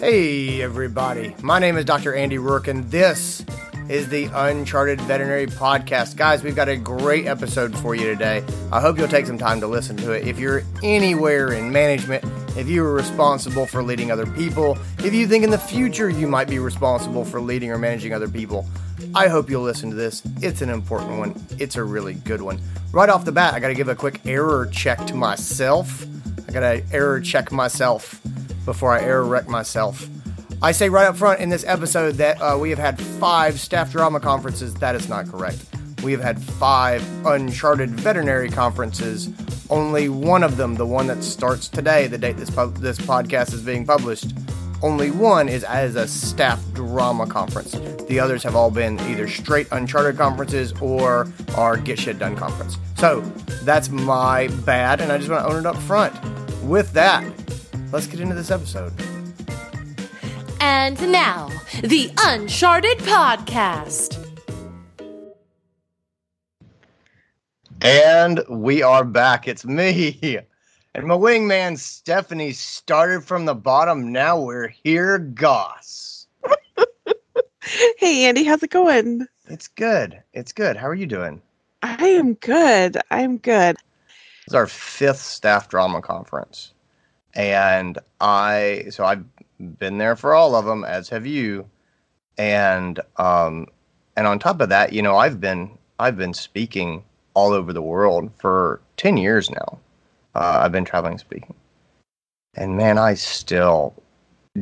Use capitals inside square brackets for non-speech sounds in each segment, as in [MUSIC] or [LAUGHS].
Hey, everybody. My name is Dr. Andy Roark, and this is the Uncharted Veterinary Podcast. Guys, we've got a great episode for you today. I hope you'll take some time to listen to it. If you're anywhere in management, if you are responsible for leading other people, if you think in the future you might be responsible for leading or managing other people, I hope you'll listen to this. It's an important one, it's a really good one. Right off the bat, I got to give a quick error check to myself. I got to error check myself before I error wreck myself. I say right up front in this episode that uh, we have had five staff drama conferences. That is not correct. We have had five Uncharted veterinary conferences. Only one of them, the one that starts today, the date this po- this podcast is being published, only one is as a staff drama conference. The others have all been either straight Uncharted conferences or our Get Shit Done conference. So that's my bad, and I just want to own it up front. With that, let's get into this episode. And now, the Uncharted Podcast. And we are back. It's me. [LAUGHS] And my wingman Stephanie started from the bottom. Now we're here, Goss. [LAUGHS] Hey Andy, how's it going? It's good. It's good. How are you doing? I am good. I'm good. It's our fifth staff drama conference. And I, so I've been there for all of them, as have you. And, um, and on top of that, you know, I've been, I've been speaking all over the world for 10 years now. Uh, I've been traveling speaking. And man, I still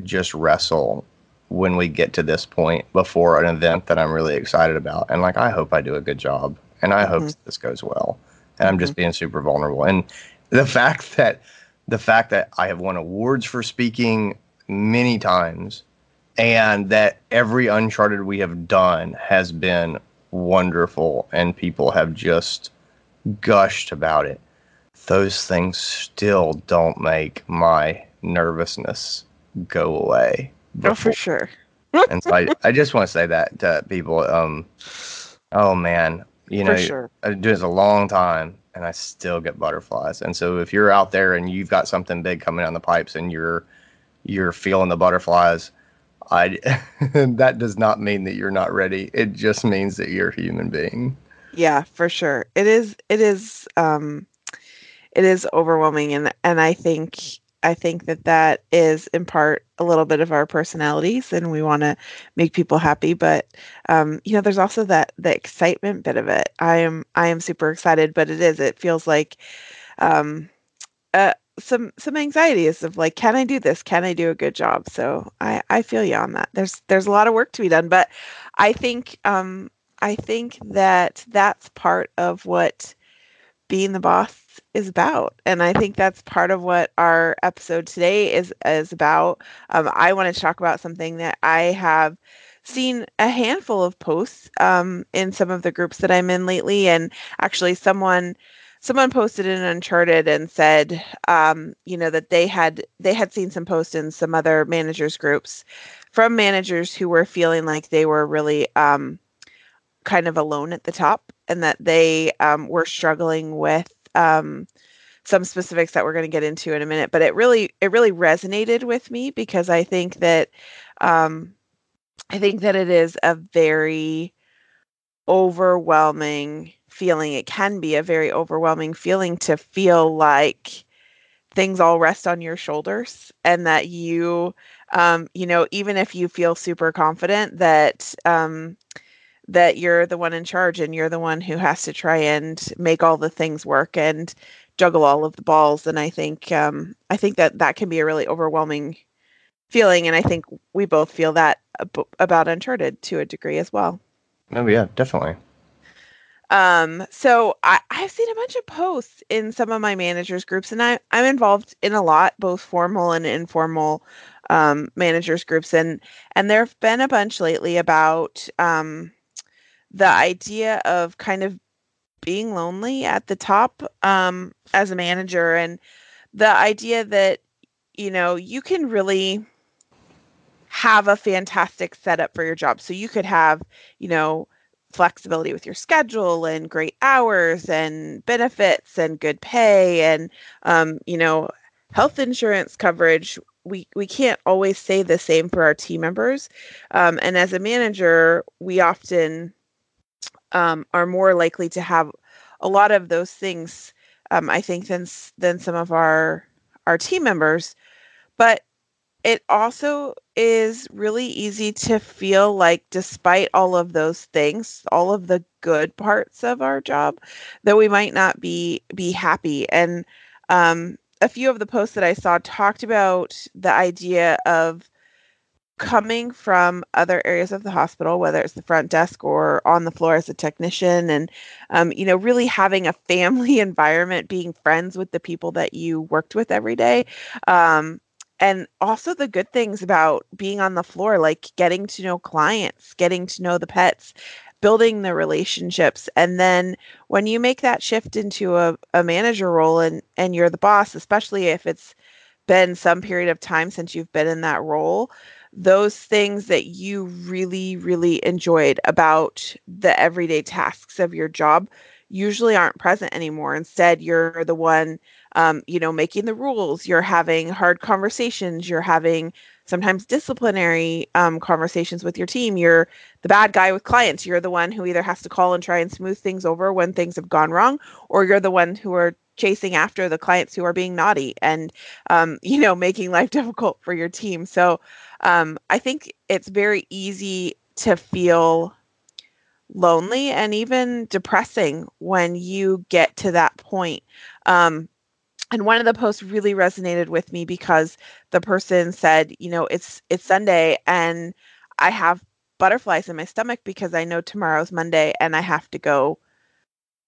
just wrestle when we get to this point before an event that I'm really excited about. And like, I hope I do a good job and I hope Mhm. this goes well. And I'm just being super vulnerable. And the [LAUGHS] fact that, the fact that I have won awards for speaking many times and that every Uncharted we have done has been wonderful and people have just gushed about it. Those things still don't make my nervousness go away. Oh, for sure. [LAUGHS] and so I, I just want to say that to people. Um, oh man, you know, sure. I do this a long time, and I still get butterflies. And so if you're out there and you've got something big coming down the pipes, and you're you're feeling the butterflies, I [LAUGHS] that does not mean that you're not ready. It just means that you're a human being. Yeah, for sure. It is it is um it is overwhelming and and I think I think that that is in part a little bit of our personalities and we want to make people happy but um you know there's also that the excitement bit of it. I am I am super excited but it is it feels like um uh some some anxieties of like can I do this? Can I do a good job? So I I feel you on that. There's there's a lot of work to be done but I think um I think that that's part of what being the boss is about, and I think that's part of what our episode today is is about. Um, I wanted to talk about something that I have seen a handful of posts um, in some of the groups that I'm in lately, and actually someone someone posted in Uncharted and said, um, you know, that they had they had seen some posts in some other managers groups from managers who were feeling like they were really um, kind of alone at the top and that they um, were struggling with um, some specifics that we're going to get into in a minute but it really it really resonated with me because i think that um, i think that it is a very overwhelming feeling. It can be a very overwhelming feeling to feel like things all rest on your shoulders and that you um, you know even if you feel super confident that um, that you're the one in charge and you're the one who has to try and make all the things work and juggle all of the balls. And i think um, i think that that can be a really overwhelming feeling. And i think we both feel that ab- about uncharted to a degree as well. Oh yeah, definitely. um, so I, I've seen a bunch of posts in some of my managers groups, and I, I'm involved in a lot, both formal and informal um, managers groups, and and there have been a bunch lately about um, the idea of kind of being lonely at the top um, as a manager, and the idea that you know you can really have a fantastic setup for your job. So you could have, you know, flexibility with your schedule and great hours and benefits and good pay and um, you know health insurance coverage we we can't always say the same for our team members um, and as a manager we often um, are more likely to have a lot of those things um, i think than than some of our our team members. But it also is really easy to feel like despite all of those things all of the good parts of our job that we might not be be happy. And um, a few of the posts that i saw talked about the idea of coming from other areas of the hospital whether it's the front desk or on the floor as a technician and um, you know really having a family [LAUGHS] environment being friends with the people that you worked with every day. Um, and also the good things about being on the floor like getting to know clients getting to know the pets building the relationships. And then when you make that shift into a, a manager role and and you're the boss especially if it's been some period of time since you've been in that role those things that you really really enjoyed about the everyday tasks of your job usually aren't present anymore instead you're the one um, you know, making the rules, you're having hard conversations, you're having sometimes disciplinary um, conversations with your team. You're the bad guy with clients. You're the one who either has to call and try and smooth things over when things have gone wrong, or you're the one who are chasing after the clients who are being naughty and um, [LAUGHS] you know making life [LAUGHS] difficult for your team. So um, I think it's very easy to feel lonely and even depressing when you get to that point. Um, and one of the posts really resonated with me because the person said you know it's it's sunday and i have butterflies in my stomach because i know tomorrow's monday and i have to go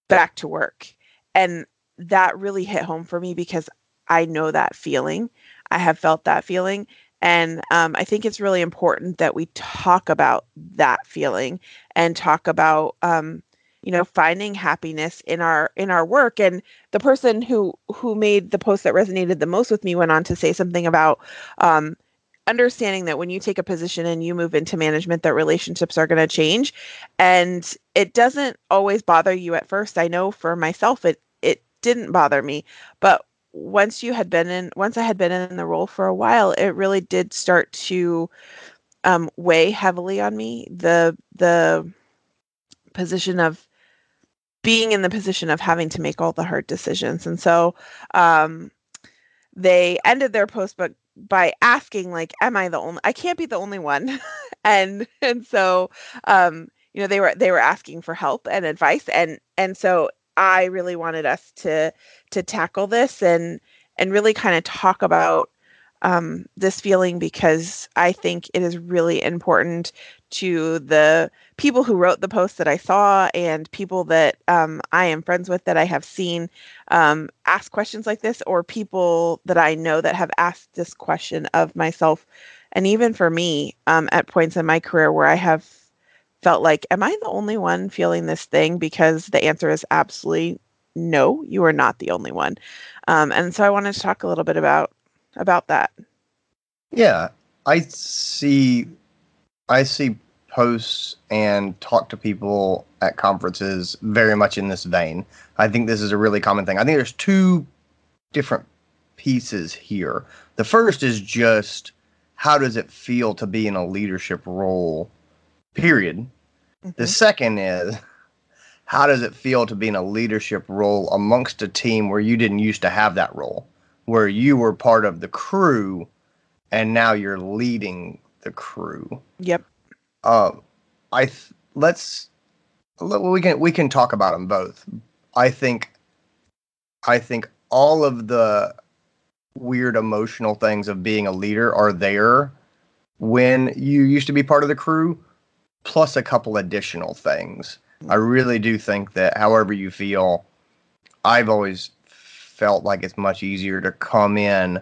back to work and that really hit home for me because i know that feeling. I have felt that feeling and um, i think it's really important that we talk about that feeling and talk about um, you know finding happiness in our in our work and the person who who made the post that resonated the most with me went on to say something about um, understanding that when you take a position and you move into management that relationships are going to change and it doesn't always bother you at first. I know for myself it it didn't bother me but once you had been in once i had been in the role for a while it really did start to um, weigh heavily on me the the position of being in the position of having to make all the hard decisions. And so um, they ended their post but by asking like am I the only I can't be the only one. [LAUGHS] and and so um you know they were they were asking for help and advice and and so I really wanted us to to tackle this and and really kind of talk about um, this feeling because I think it is really important to the people who wrote the post that I saw and people that um, I am friends with that I have seen um, ask questions like this, or people that I know that have asked this question of myself. And even for me, um, at points in my career where I have felt like, am I the only one feeling this thing? Because the answer is absolutely no, you are not the only one. Um, and so I wanted to talk a little bit about about that. Yeah, I see I see posts and talk to people at conferences very much in this vein. I think this is a really common thing. I think there's two different pieces here. The first is just how does it feel to be in a leadership role, period. Mm-hmm. The second is how does it feel to be in a leadership role amongst a team where you didn't used to have that role, where you were part of the crew and now you're leading the crew. Yep. Uh, I th- let's we can we can talk about them both. I think I think all of the weird emotional things of being a leader are there when you used to be part of the crew, plus a couple additional things. I mm-hmm. really do think that however you feel, I've always felt like it's much easier to come in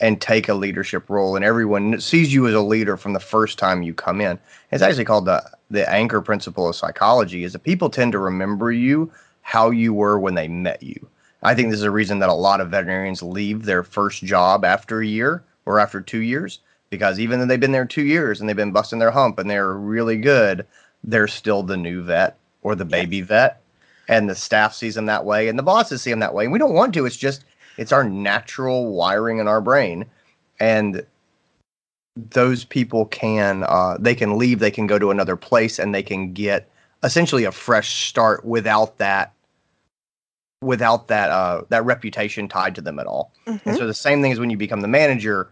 and take a leadership role and everyone sees you as a leader from the first time you come in. It's actually called the the anchor principle of psychology is that people tend to remember you how you were when they met you. I think this is a reason that a lot of veterinarians leave their first job after a year or after two years because even though they've been there two years and they've been busting their hump and they're really good they're still the new vet or the baby vet and the staff sees them that way and the bosses see them that way and we don't want to it's just it's our natural wiring in our brain. and those people can uh, they can leave, they can go to another place, and they can get essentially a fresh start without that without that uh, that reputation tied to them at all. Mm-hmm. And so the same thing as when you become the manager.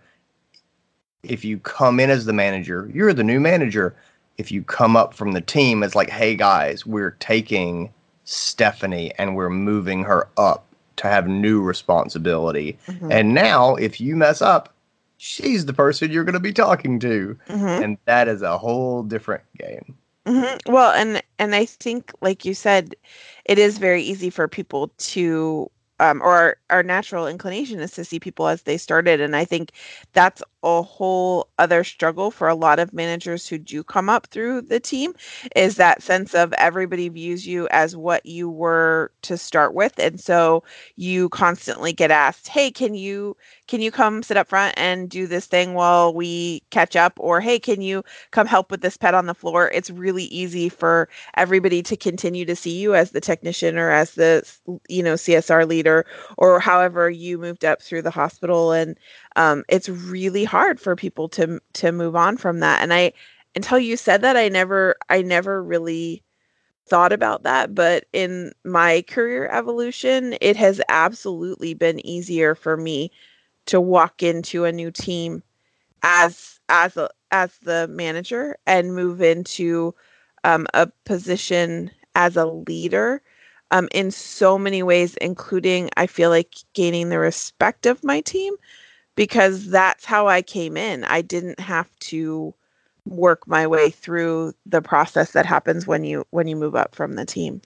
If you come in as the manager, you're the new manager. If you come up from the team, it's like, hey guys, we're taking Stephanie and we're moving her up to have new responsibility. Mhm. And now, if you mess up, she's the person you're going to be talking to. Mhm. And that is a whole different game. hmm Well, and and I think, like you said, it is very easy for people to, um, or our, our natural inclination is to see people as they started, and I think that's a whole other struggle for a lot of managers who do come up through the team, is that sense of everybody views you as what you were to start with, and so you constantly get asked, "Hey, can you can you come sit up front and do this thing while we catch up?" Or, "Hey, can you come help with this pet on the floor?" It's really easy for everybody to continue to see you as the technician or as the you know CSR leader or however you moved up through the hospital and um, it's really hard for people to to move on from that and I until you said that I never I never really thought about that but in my career evolution it has absolutely been easier for me to walk into a new team as as a as the manager and move into um, a position as a leader um, in so many ways, including I feel like gaining the respect of my team because that's how I came in. I didn't have to work my way through the process that happens when you when you move up from the team.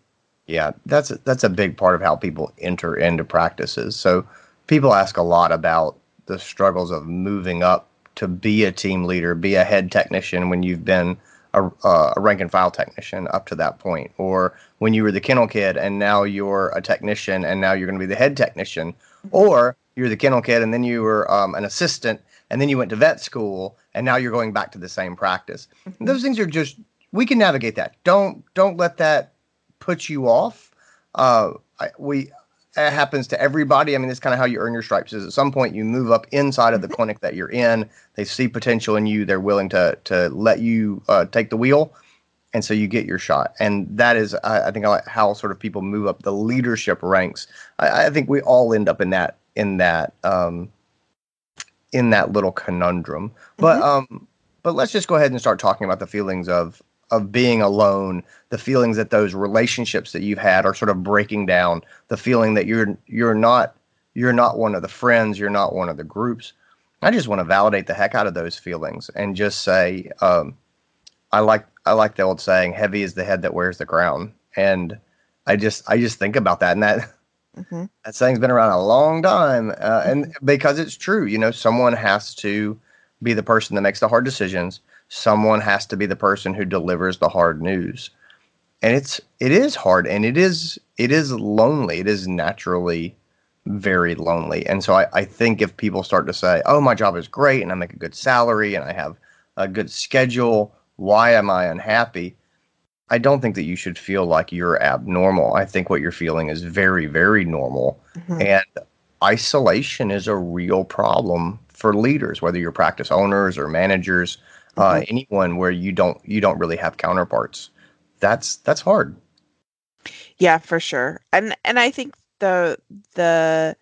Yeah, that's that's a big part of how people enter into practices. So people ask a lot about the struggles of moving up to be a team leader, be a head technician when you've been a, uh, a rank and file technician up to that point, or when you were the kennel kid and now you're a technician and now you're going to be the head technician, or you're the kennel kid and then you were um, an assistant and then you went to vet school and now you're going back to the same practice. Those things are just we can navigate that. Don't don't let that put you off. Uh, I, we it happens to everybody. I mean, it's kind of how you earn your stripes. Is at some point you move up inside of the clinic that you're in. They see potential in you. They're willing to to let you uh, take the wheel, and so you get your shot. And that is, I, I think, how sort of people move up the leadership ranks. I, I think we all end up in that in that um, in that little conundrum. But um, but let's just go ahead and start talking about the feelings of of being alone, the feelings that those relationships that you've had are sort of breaking down, the feeling that you're you're not you're not one of the friends, you're not one of the groups. I just want to validate the heck out of those feelings and just say, um, I like I like the old saying, "Heavy is the head that wears the crown," and I just I just think about that and that hmm that saying's been around a long time, uh, and because it's true, you know, someone has to be the person that makes the hard decisions. Someone has to be the person who delivers the hard news, and it's it is hard, and it is it is lonely. It is naturally very lonely, and so I, I think if people start to say, "Oh, my job is great, and I make a good salary, and I have a good schedule," why am I unhappy? I don't think that you should feel like you're abnormal. I think what you're feeling is very, very normal. Mhm. And isolation is a real problem for leaders, whether you're practice owners or managers, uh, anyone where you don't you don't really have counterparts. That's that's hard. Yeah, for sure. And and I think the the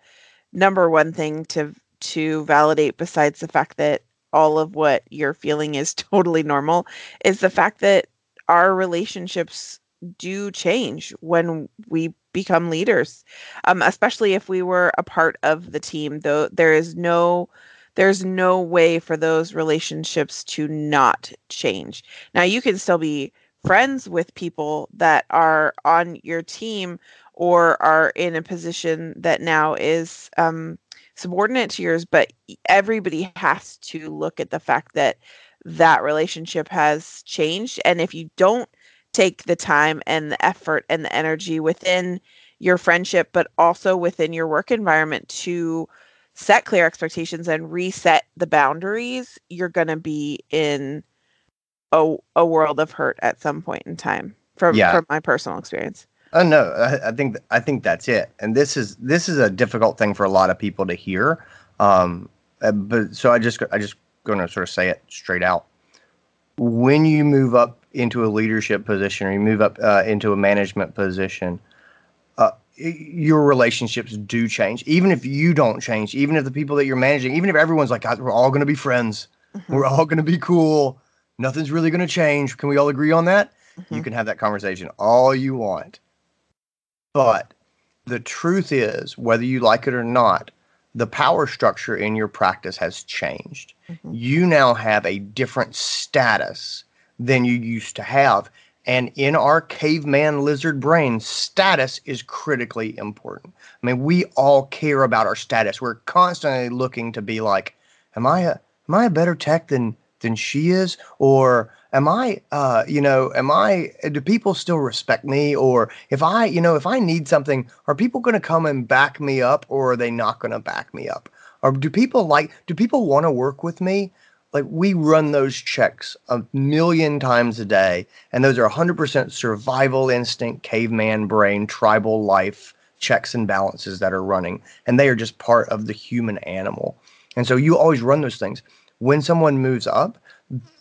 number one thing to to validate besides the fact that all of what you're feeling is [LAUGHS] totally normal is the fact that our relationships do change when we become leaders. Um especially if we were a part of the team though there is no there's no way for those relationships to not change. Now you can still be friends with people that are on your team or are in a position that now is um, subordinate to yours, but everybody has to look at the fact that that relationship has changed. And if you don't take the time and the effort and the energy within your friendship, but also within your work environment to set clear expectations and reset the boundaries, you're going to be in a, a world of hurt at some point in time from Yeah. from my personal experience. Oh no, I, I think th- I think that's it. And this is this is a difficult thing for a lot of people to hear. Um, uh, but so I just I just going to sort of say it straight out. When you move up into a leadership position or you move up uh, into a management position, uh, your relationships do change. Even if you don't change, even if the people that you're managing, even if everyone's like, we're all going to be friends, mm-hmm. we're all going to be cool, nothing's really going to change. Can we all agree on that? Mm-hmm. You can have that conversation all you want. But the truth is, whether you like it or not, the power structure in your practice has changed. Mm-hmm. You now have a different status than you used to have. And in our caveman lizard brain, status is critically important. I mean, we all care about our status. We're constantly looking to be like, am I a am I a better tech than than she is? Or am I, uh, you know, am I, do people still respect me? Or if I, you know, if I need something, are people going to come and back me up or are they not going to back me up? Or do people like, do people want to work with me? Like we run those checks a million times a day, and those are 100% survival instinct, caveman brain, tribal life checks and balances that are running, and they are just part of the human animal. And so you always run those things. When someone moves up,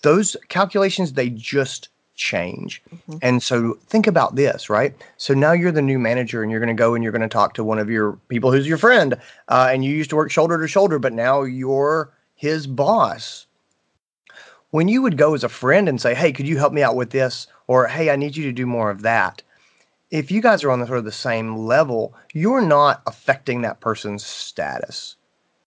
those calculations they just change. Mm-hmm. And so think about this, right? So now you're the new manager and you're going to go and you're going to talk to one of your people who's your friend uh, and you used to work shoulder to shoulder, but now you're his boss. When you would go as a friend and say, hey, could you help me out with this? Or hey, I need you to do more of that. If you guys are on the sort of the same level, you're not affecting that person's status.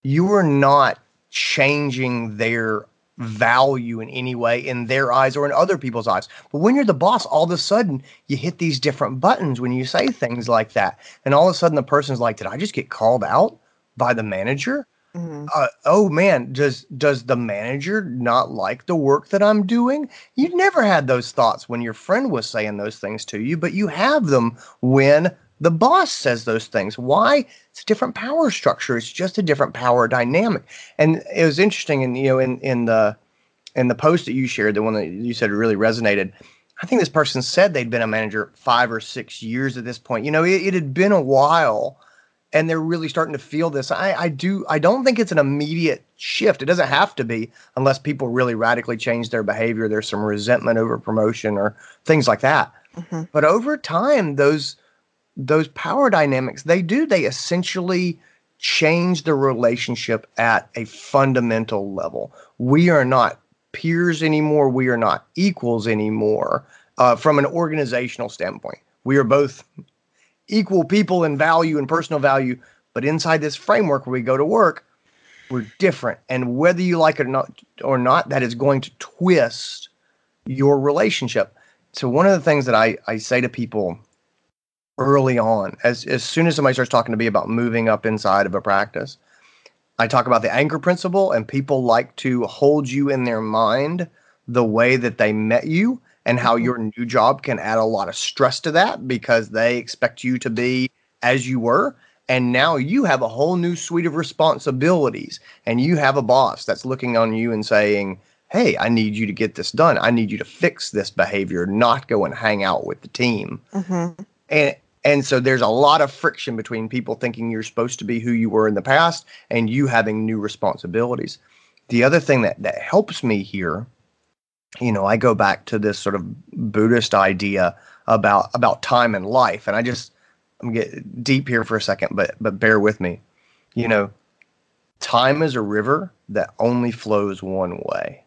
You are not changing their value in any way in their eyes or in other people's eyes. But when you're the boss, all of a sudden you hit these different buttons when you say things like that. And all of a sudden the person's like, Did I just get called out by the manager? Mm-hmm. Uh, oh man, does does the manager not like the work that I'm doing? You never had those thoughts when your friend was saying those things to you, but you have them when the boss says those things. Why? It's a different power structure. It's just a different power dynamic. And it was interesting, and you know, in in the in the post that you shared, the one that you said really resonated. I think this person said they'd been a manager five or six years at this point. You know, it, it had been a while, and they're really starting to feel this. I, I do. I don't think it's an immediate shift. It doesn't have to be unless people really radically change their behavior. There's some resentment over promotion or things like that. Mm-hmm. But over time, those those power dynamics, they do, they essentially change the relationship at a fundamental level. We are not peers anymore. We are not equals anymore uh, from an organizational standpoint. We are both equal people in value and personal value, but inside this framework where we go to work, we're different. And whether you like it or not, or not that is going to twist your relationship. So one of the things that I, I say to people early on. As as soon as somebody starts talking to me about moving up inside of a practice, I talk about the anchor principle, and people like to hold you in their mind the way that they met you and how mm-hmm. your new job can add a lot of stress to that because they expect you to be as you were. And now you have a whole new suite of responsibilities, and you have a boss that's looking on you and saying, Hey, I need you to get this done. I need you to fix this behavior, not go and hang out with the team. Mm-hmm. And and so there's a lot of friction between people thinking you're supposed to be who you were in the past and you having new responsibilities. The other thing that, that helps me here, you know, I go back to this sort of Buddhist idea about about time and life. And I just I'm get deep here for a second, but but bear with me. You know, time is a river that only flows one way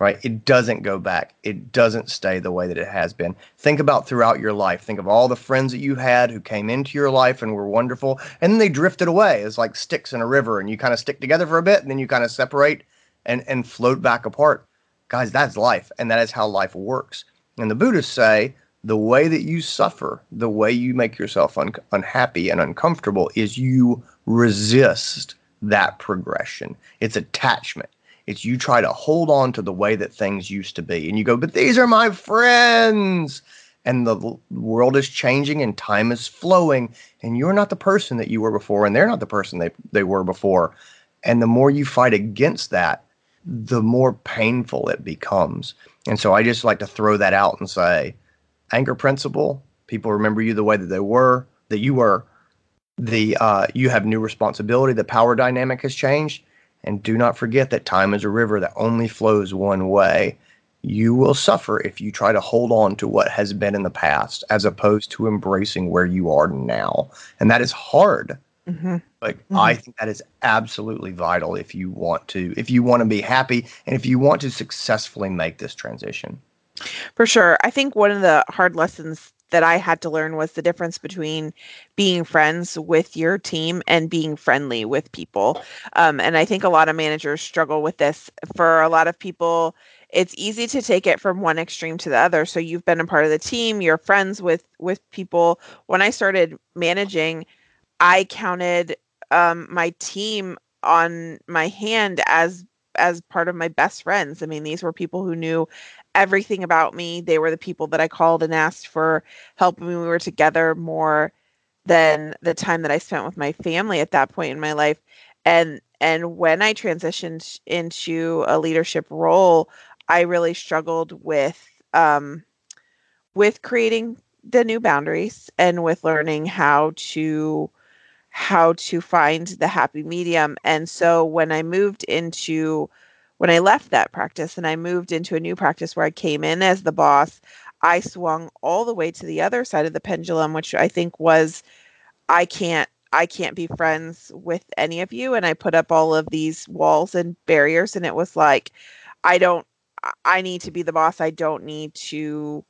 right? It doesn't go back. It doesn't stay the way that it has been. Think about throughout your life. Think of all the friends that you had who came into your life and were wonderful, and then they drifted away as like sticks in a river, and you kind of stick together for a bit, and then you kind of separate and and float back apart. Guys, that's life, and that is how life works. And the Buddhists say the way that you suffer, the way you make yourself un- unhappy and uncomfortable, is you resist that progression. It's attachment it's you try to hold on to the way that things used to be. And you go, but these are my friends. And the world is changing and time is flowing. And you're not the person that you were before. And they're not the person they, they were before. And the more you fight against that, the more painful it becomes. And so I just like to throw that out and say, anchor principle, people remember you the way that they were, that you were. The uh, you have new responsibility. The power dynamic has changed And do not forget that time is a river that only flows one way. You will suffer if you try to hold on to what has been in the past as opposed to embracing where you are now. And that is hard. Mm-hmm. But mm-hmm. I think that is absolutely vital if you want to if you want to be happy and if you want to successfully make this transition. For sure. I think one of the hard lessons that I had to learn was the difference between being friends with your team and being friendly with people. Um, and I think a lot of managers struggle with this. For a lot of people, it's easy to take it from one extreme to the other. So you've been a part of the team, you're friends with with people. When I started managing, I counted um, my team on my hand as as part of my best friends. I mean, these were people who knew everything about me. They were the people that I called and asked for help when we were together more than the time that I spent with my family at that point in my life. And and when I transitioned into a leadership role, I really struggled with um, with creating the new boundaries and with learning how to how to find the happy medium. And so when I moved into when I left that practice and I moved into a new practice where I came in as the boss, I swung all the way to the other side of the pendulum, which I think was I can't I can't be friends with any of you and I put up all of these walls and barriers and it was like I don't I need to be the boss. I don't need to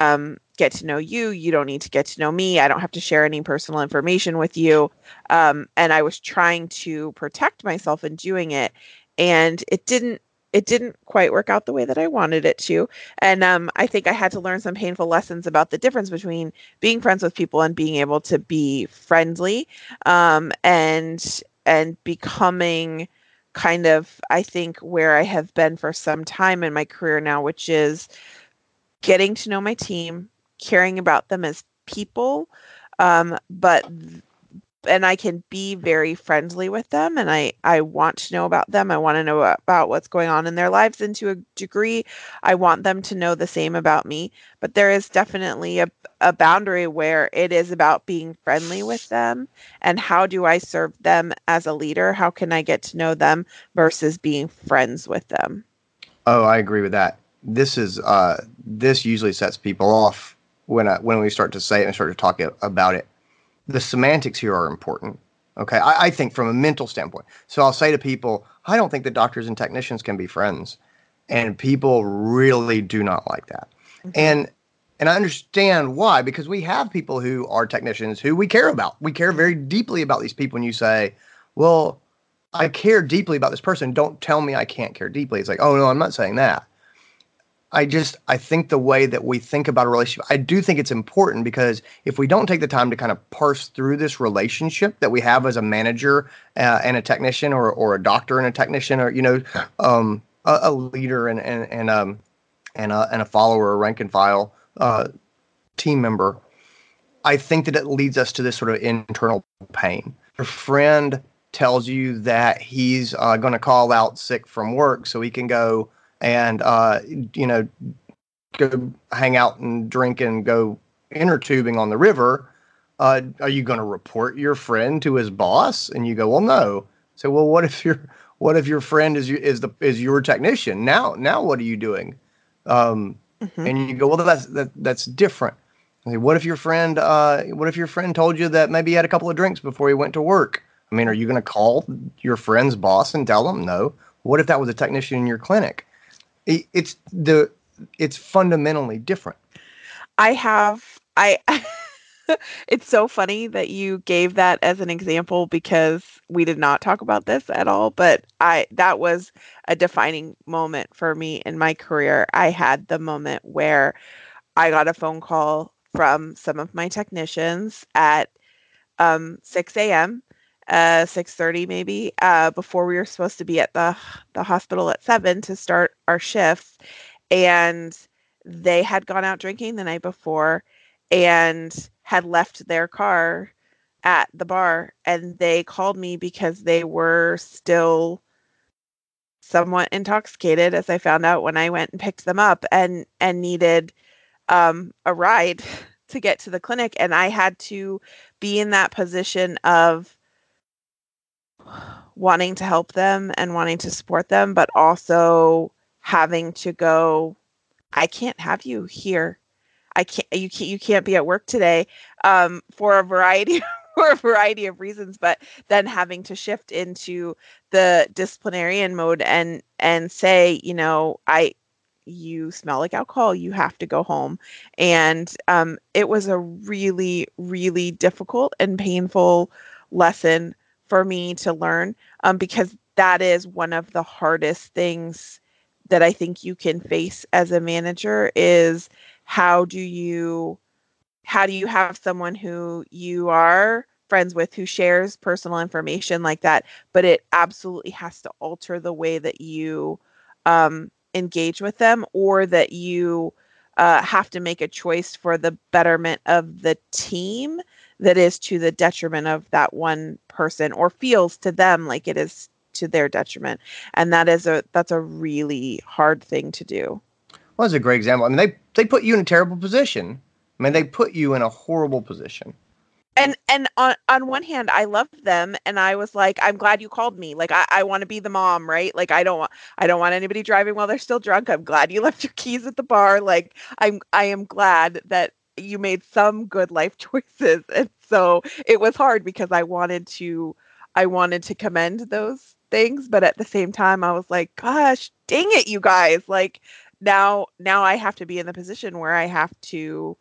um, get to know you. You don't need to get to know me. I don't have to share any personal information with you. Um, and I was trying to protect myself in doing it and it didn't it didn't quite work out the way that I wanted it to. And um, I think I had to learn some painful lessons about the difference between being friends with people and being able to be friendly um, and and becoming kind of I think where I have been for some time in my career now, which is getting to know my team, caring about them as people, um, but and I can be very friendly with them and I I want to know about them. I want to know about what's going on in their lives and to a degree I want them to know the same about me, but there is definitely a a boundary where it is about being friendly with them and how do I serve them as a leader? How can I get to know them versus being friends with them? Oh, I agree with that. This is uh this usually sets people off when I, when we start to say it and start to talk about it the semantics here are important. Okay, I, I, think from a mental standpoint. So I'll say to people, I don't think that doctors and technicians can be friends, and people really do not like that. Mm-hmm. And and I understand why because we have people who are technicians who we care about. We care very deeply about these people. And you say, well, I care deeply about this person. Don't tell me I can't care deeply. It's like, oh no, I'm not saying that. I just I think the way that we think about a relationship, I do think it's important because if we don't take the time to kind of parse through this relationship that we have as a manager uh, and a technician, or or a doctor and a technician, or you know, um, a, a, leader and and and um and a and a follower, a rank and file uh, team member, I think that it leads us to this sort of internal pain. Your friend tells you that he's uh, going to call out sick from work so he can go and uh, you know go hang out and drink and go inner tubing on the river, uh, are you going to report your friend to his boss? And you go, well, no. So, well, what if your what if your friend is is the is your technician? Now, now what are you doing? Um, mm-hmm. And you go, well, that's that, that's different. Say, what if your friend uh, what if your friend told you that maybe he had a couple of drinks before he went to work? I mean, are you going to call your friend's boss and tell them no? What if that was a technician in your clinic? It's the it's fundamentally different. I have I [LAUGHS] it's so funny that you gave that as an example because we did not talk about this at all, but I that was a defining moment for me in my career. I had the moment where I got a phone call from some of my technicians at um, 6 a.m uh 6:30 maybe uh before we were supposed to be at the the hospital at 7 to start our shifts and they had gone out drinking the night before and had left their car at the bar and they called me because they were still somewhat intoxicated as I found out when I went and picked them up and and needed um a ride [LAUGHS] to get to the clinic and I had to be in that position of wanting to help them and wanting to support them, but also having to go, I can't have you here. I can't you can't you can't be at work today um, for a variety [LAUGHS] for a variety of reasons, but then having to shift into the disciplinarian mode and and say, you know, I you smell like alcohol you have to go home and um, it was a really really difficult and painful lesson for me to learn um, because that is one of the hardest things that i think you can face as a manager is how do you how do you have someone who you are friends with who shares personal information like that but it absolutely has to alter the way that you um, engage with them or that you uh, have to make a choice for the betterment of the team that is to the detriment of that one person or feels to them like it is to their detriment. And that is a that's a really hard thing to do. Well that's a great example. I mean they they put you in a terrible position. I mean they put you in a horrible position. And and on on one hand i loved them and i was like i'm glad you called me. Like i, I want to be the mom right? Like i don't want i don't want anybody driving while they're still drunk. I'm glad you [LAUGHS] left your keys at the bar. Like i'm i am glad that you made some good life [LAUGHS] choices and so it was hard because i wanted to i wanted to commend those things but at the same time i was like gosh dang it you guys like now now i have to be in the position where i have to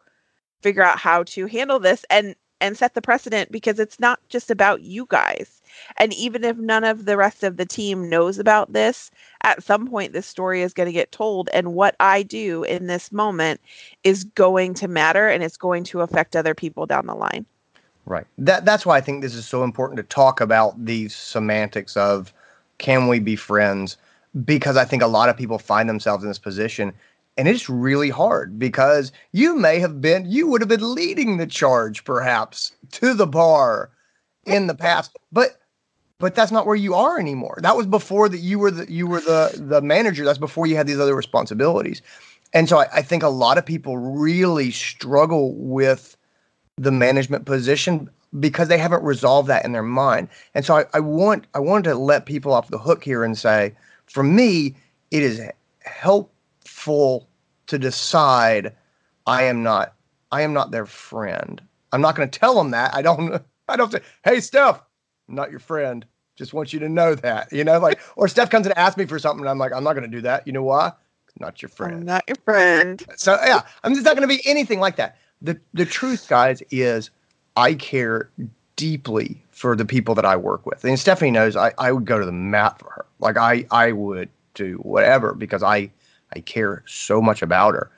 figure out how to handle this and and set the precedent because it's not just about you guys. And even if none of the rest of the team knows about this, at some point this story is going to get told. And what I do in this moment is going to matter and it's going to affect other people down the line. Right. That that's why I think this is so important to talk about these semantics of can we be friends? Because I think a lot of people find themselves in this position and it's really hard because you may have been, you would have been leading the charge perhaps to the bar in the past, but but that's not where you are anymore. That was before that you were the you were the the manager. That's before you had these other responsibilities. And so I, I think a lot of people really struggle with the management position because they haven't resolved that in their mind. And so I, I want I wanted to let people off the hook here and say, for me, it is helpful to decide I am not I am not their friend. I'm not going to tell them that. I don't [LAUGHS] I don't say, "Hey Steph, I'm not your friend. Just want you to know that." You know, like or Steph comes and asks me for something and I'm like, "I'm not going to do that." You know why? Not your friend. I'm not your friend. So, yeah, I'm just not going to be anything like that. The the truth guys is I care deeply for the people that I work with. And Stephanie knows I, I would go to the mat for her. Like I I would do whatever because I I care so much about her.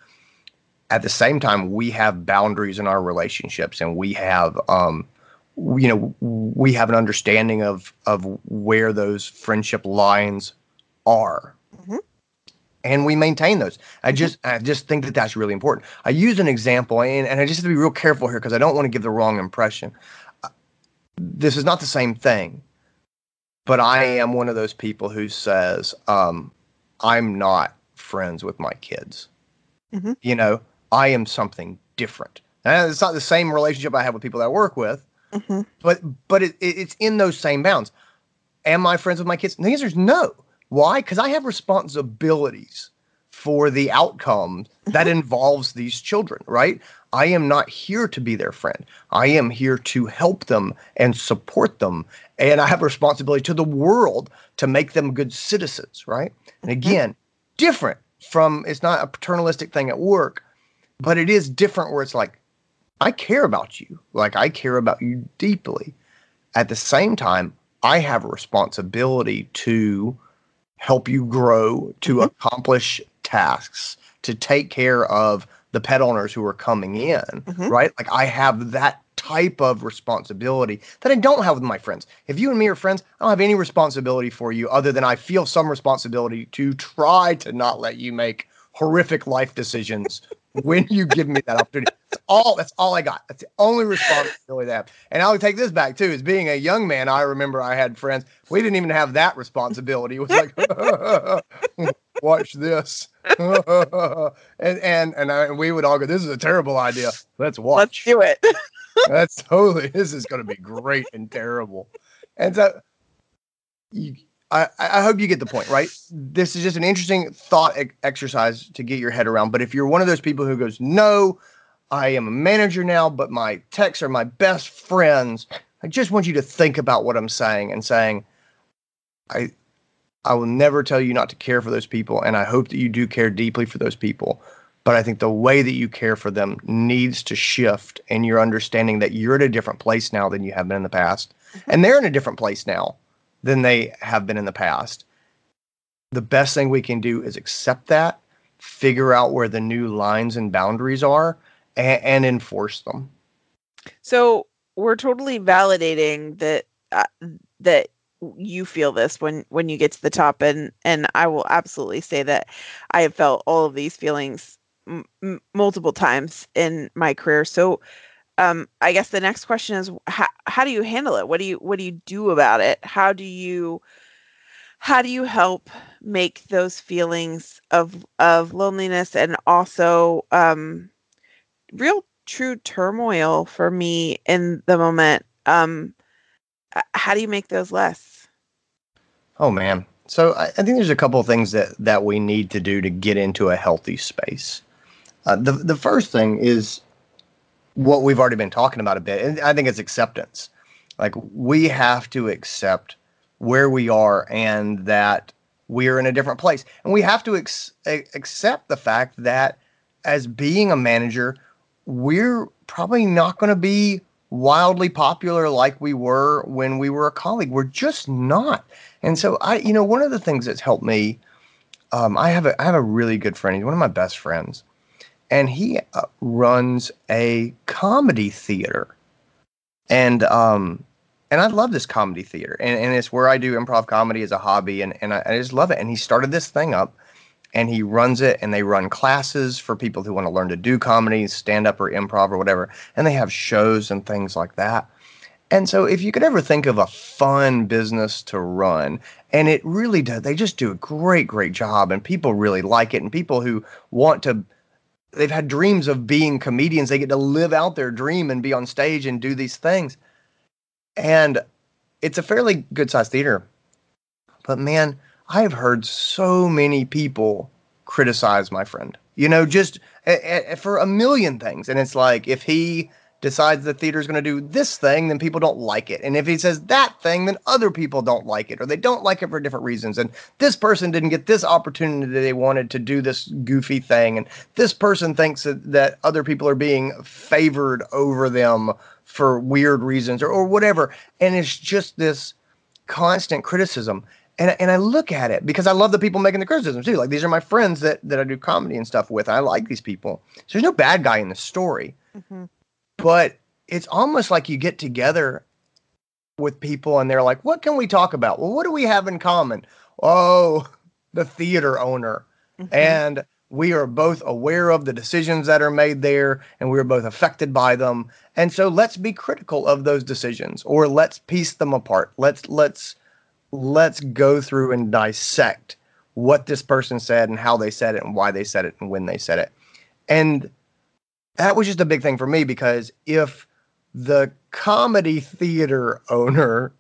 At the same time, we have boundaries in our relationships, and we have, um, you know, we have an understanding of of where those friendship lines are, mm-hmm. and we maintain those. I mm-hmm. just, I just think that that's really important. I use an example, and, and I just have to be real careful here because I don't want to give the wrong impression. Uh, this is not the same thing, but I am one of those people who says, um, I'm not friends with my kids. Mm-hmm. You know, I am something different. And it's not the same relationship I have with people that I work with, mm-hmm. but but it, it, it's in those same bounds. Am I friends with my kids? And the answer is no. Why? Because I have responsibilities for the outcome that mm-hmm. involves these children, right? I am not here to be their friend. I am here to help them and support them. And I have a responsibility to the world to make them good citizens, right? And mm-hmm. again, different from it's not a paternalistic thing at work, but it is different where it's like, I care about you. Like I care about you deeply. At the same time, I have a responsibility to help you grow, to mm-hmm. accomplish tasks, to take care of the pet owners who are coming in, mm-hmm. right? Like I have that type of responsibility that I don't have with my friends. If you and me are friends, I don't have any responsibility for you other than I feel some responsibility to try to not let you make horrific life decisions when you give me that opportunity. That's all that's all I got. That's the only responsibility I have. And I'll take this back too. As being a young man, I remember I had friends. We didn't even have that responsibility. It was like [LAUGHS] watch this. [LAUGHS] and and and, I, we would all go, This is a terrible idea. Let's watch. Let's do it. [LAUGHS] That's totally this is gonna be great and terrible. And so you, I, I hope you get the point, right? This is just an interesting thought e- exercise to get your head around. But if you're one of those people who goes, no, I am a manager now, but my techs are my best friends, I just want you to think about what I'm saying and saying, I, I will never tell you not to care for those people, and I hope that you do care deeply for those people. But I think the way that you care for them needs to shift, and you're understanding that you're at a different place now than you have been in the past, and they're in a different place now than they have been in the past. The best thing we can do is accept that, figure out where the new lines and boundaries are, and, and enforce them. So we're totally validating that uh, that you feel this when when you get to the top and and I will absolutely say that I have felt all of these feelings m- multiple times in my career. So um I guess the next question is how how do you handle it? What do you what do you do about it? How do you how do you help make those feelings of of loneliness and also um real true turmoil for me in the moment um how do you make those less oh man so I, I, think there's a couple of things that that we need to do to get into a healthy space uh, the the first thing is what we've already been talking about a bit and i think it's acceptance like we have to accept where we are and that we're in a different place and we have to ex- accept the fact that as being a manager we're probably not going to be wildly popular like we were when we were a colleague. We're just not. And so I, you know, one of the things that's helped me, um, I have a I have a really good friend. He's one of my best friends, and he uh, runs a comedy theater, and um, and I love this comedy theater, and, and it's where I do improv comedy as a hobby, and and I, I just love it. And he started this thing up and he runs it and they run classes for people who want to learn to do comedy, stand up or improv or whatever. And they have shows and things like that. And so if you could ever think of a fun business to run, and it really does, they just do a great, great job and people really like it. And people who want to, they've had dreams of being comedians, they get to live out their dream and be on stage and do these things. And it's a fairly good sized theater. But man, I've heard so many people criticize my friend, you know, just a, a, for a million things. And it's like, if he decides the theater is going to do this thing, then people don't like it. And if he says that thing, then other people don't like it, or they don't like it for different reasons. And this person didn't get this opportunity that they wanted to do this goofy thing. And this person thinks that, that other people are being favored over them for weird reasons or, or whatever. And it's just this constant criticism and and I look at it because I love the people making the criticisms too. Like these are my friends that that I do comedy and stuff with. I like these people. So there's no bad guy in the story, mm-hmm. But it's almost like you get together with people and they're like, "What can we talk about? Well, what do we have in common? Oh, [LAUGHS] the theater owner, mm-hmm. and we are both aware of the decisions that are made there, and we are both affected by them. And so let's be critical of those decisions, or let's piece them apart. Let's let's let's go through and dissect what this person said and how they said it and why they said it and when they said it. And that was just a big thing for me because if the comedy theater owner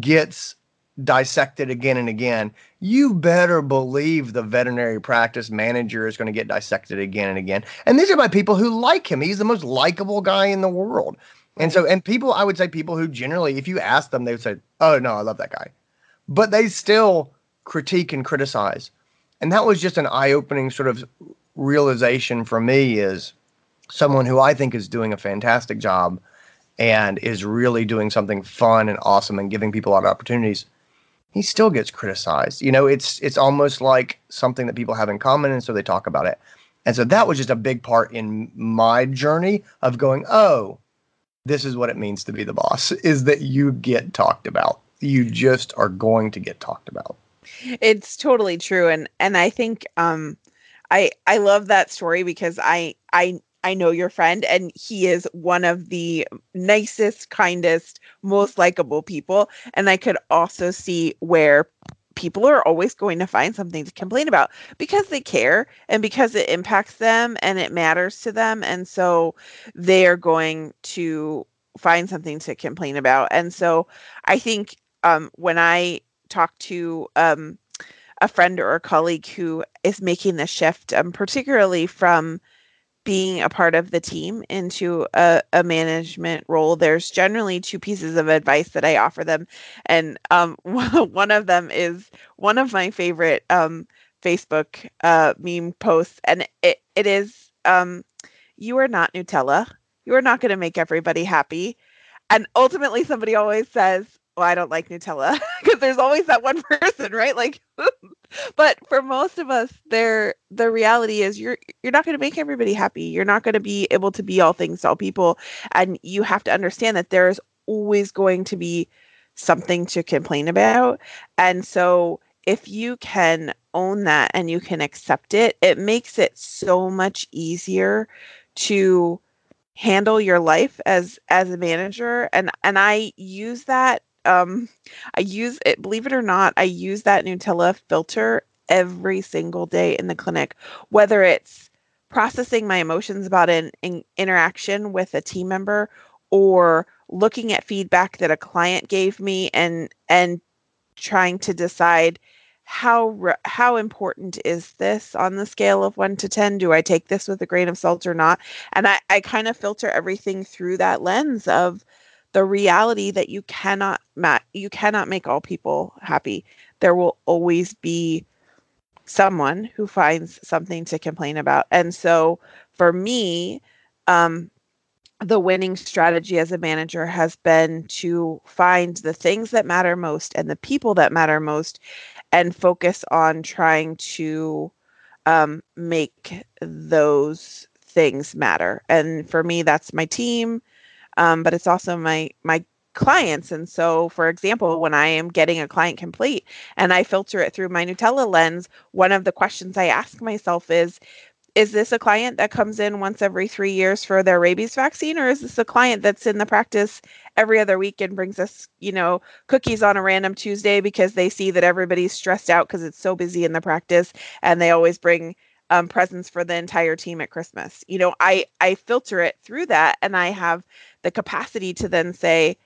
gets dissected again and again, you better believe the veterinary practice manager is going to get dissected again and again. And these are by people who like him. He's the most likable guy in the world. And so, and people, I would say people who generally, if you ask them, they would say, Oh, no, I love that guy but they still critique and criticize. And that was just an eye-opening sort of realization for me is someone who I think is doing a fantastic job and is really doing something fun and awesome and giving people a lot of opportunities he still gets criticized. You know it's it's almost like something that people have in common and so they talk about it. And so that was just a big part in my journey of going oh this is what it means to be the boss [LAUGHS] is that you get talked about. You just are going to get talked about. It's totally true and and I think um I I love that story because I I I know your friend and he is one of the nicest, kindest, most likable people and I could also see where people are always going to find something to complain about because they care and because it impacts them and it matters to them and so they are going to find something to complain about and so i think um, when I talk to um, a friend or a colleague who is making the shift, um, particularly from being a part of the team into a, a management role, there's generally two pieces of advice that I offer them. And um, [LAUGHS] one of them is one of my favorite um, Facebook uh, meme posts. And it, it is um, You are not Nutella. You are not going to make everybody happy. And ultimately, somebody always says, well, I don't like Nutella [LAUGHS] because there's always that one [LAUGHS] person, right? Like, [LAUGHS] but for most of us, there the reality is you're you're not going to make everybody happy. You're not going to be able to be all things to all people, and you have to understand that there's always going to be something to complain about. And so, if you can own that and you can accept it, it makes it so much easier to handle your life as as a manager and and I use that um I use it believe it or not I use that Nutella filter every single day in the clinic whether it's processing my emotions about an, an interaction with a team member or looking at feedback that a client gave me and and trying to decide how how important is this on the scale of 1 to 10 do i take this with a grain of salt or not? And i i kind of filter everything through that lens of the reality that you cannot ma- you cannot make all people happy. There will always be someone who finds something to complain about. And so for me, um, the winning strategy as a manager has been to find the things that matter most and the people that matter most and focus on trying to um, make those things matter. And for me, that's my team, um, but it's also my my clients. And so, for example, when I am getting a client complete and I filter it through my Nutella lens, one of the questions I ask myself is, is this a client that comes in once every three years for their rabies vaccine, or is this a client that's in the practice every other week and brings us, you know, cookies on a random Tuesday because they see that everybody's stressed out because it's so busy in the practice and they always bring um, presents for the entire team at Christmas. You know, I I filter it through that, and I have the capacity to then say,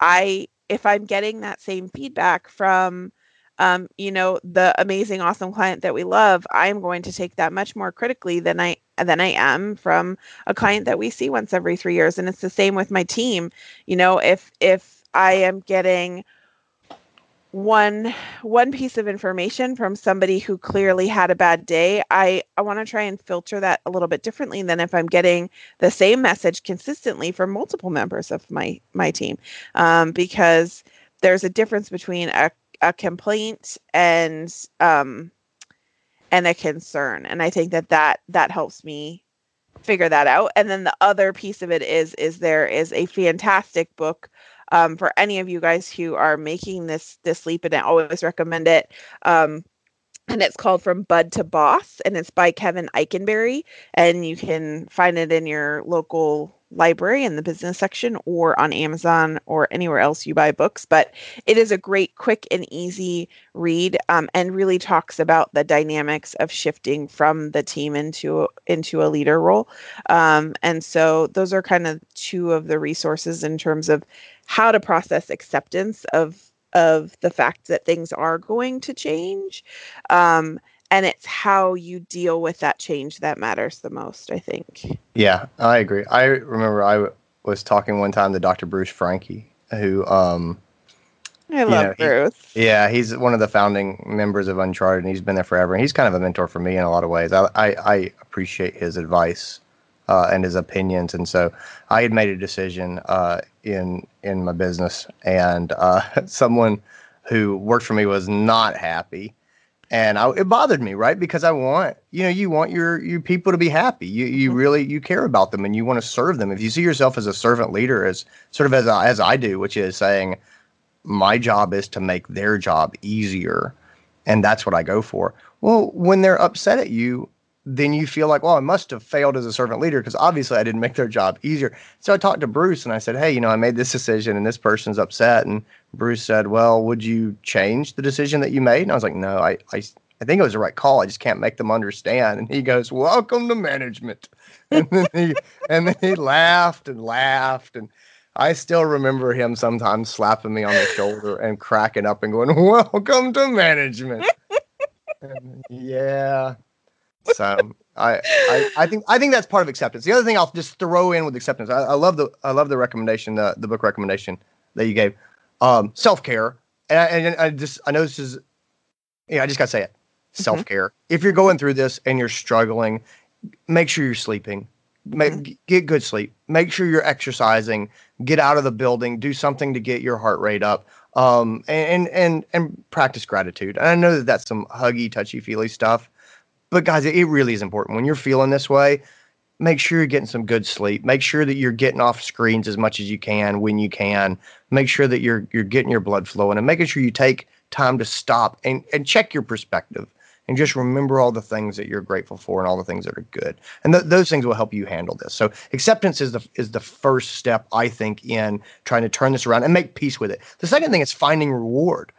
I if I'm getting that same feedback from um, you know, the amazing, awesome client that we love, I'm going to take that much more critically than I than I am from a client that we see once every three years. And it's the same with my team. You know, if if I am getting one one piece of information from somebody who clearly had a bad day. I i want to try and filter that a little bit differently than if i'm getting the same message consistently from multiple members of my my team. Um, because there's a difference between a, a complaint and um and a concern and i think that that that helps me figure that out. And then the other piece of it is is there is a fantastic book um, for any of you guys who are making this this leap and i always recommend it um, and it's called from bud to boss and it's by kevin eikenberry and you can find it in your local library in the business section or on Amazon or anywhere else you buy books. But it is a great, quick, and easy read, um, and really talks about the dynamics of shifting from the team into into a leader role. Um, and so those are kind of two of the resources in terms of how to process acceptance of of the fact that things are going to change. Um, and it's how you deal with that change that matters the most i think. Yeah i agree. I remember I w- was talking one time to dr bruce franke who um i love know, bruce he, yeah he's one of the founding members of uncharted and he's been there forever and he's kind of a mentor for me in a lot of ways. I i, I appreciate his advice uh, and his opinions and so i had made a decision uh, in in my business and uh, [LAUGHS] someone who worked for me was not happy and I, it bothered me, right? Because I want, you know, you want your your people to be happy. You you mm-hmm. really you care about them and you want to serve them. If you see yourself as a servant leader, as sort of as I, as I do, which is saying, my job is to make their job easier, and that's what I go for. Well, when they're upset at you, then you feel like, well, I must have failed as a servant leader because obviously I didn't make their job easier. So I talked to Bruce and I said, hey, you know, I made this decision and this person's upset. And Bruce said, well, would you change the decision that you made? And I was like, no, I, I, I think it was the right call. I just can't make them understand. And he goes, welcome to management. [LAUGHS] And then he, and then he laughed and laughed. And I still remember him sometimes slapping me on the shoulder and cracking up and going, "Welcome to management." And yeah. So I, I I think I think that's part of acceptance. The other thing I'll just throw in with acceptance. I, I love the I love the recommendation the the book recommendation that you gave. Um, self care, and, I, and I just I know this is, yeah, I just gotta say it. Self care. If you're going through this and you're struggling, make sure you're sleeping. Make, Get good sleep. Make sure you're exercising. Get out of the building. Do something to get your heart rate up. Um, and and and practice gratitude. And I know that that's some huggy, touchy feely stuff, but guys, it, really is important when you're feeling this way. Make sure you're getting some good sleep. Make sure that you're getting off screens as much as you can when you can. Make sure that you're you're getting your blood flowing and making sure you take time to stop and, and check your perspective and just remember all the things that you're grateful for and all the things that are good. And th- those things will help you handle this. So acceptance is the is the first step I think in trying to turn this around and make peace with it. The second thing is finding reward.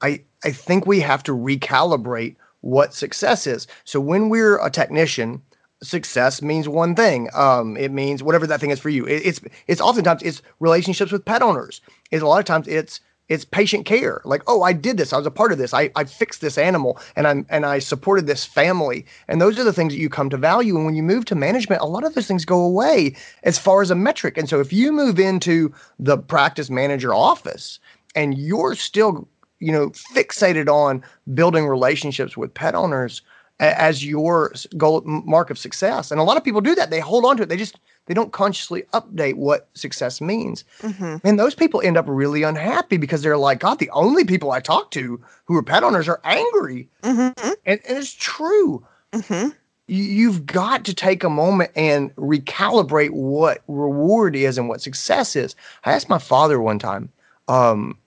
I I think we have to recalibrate what success is. So when we're a technician, success means one thing. Um, it means whatever that thing is for you. It, it's it's oftentimes it's relationships with pet owners. It's a lot of times it's it's patient care. Like, oh, I did this. I was a part of this. I, I fixed this animal and I'm and I supported this family. And those are the things that you come to value. And when you move to management, a lot of those things go away as far as a metric. And so if you move into the practice manager office and you're still, you know, fixated on building relationships with pet owners as your goal mark of success. And a lot of people do that. They hold on to it. They just they don't consciously update what success means. hmm And those people end up really unhappy because they're like, God, the only people I talk to who are pet owners are angry. hmm And, and it's true. hmm You, you've got to take a moment and recalibrate what reward is and what success is. I asked my father one time, um,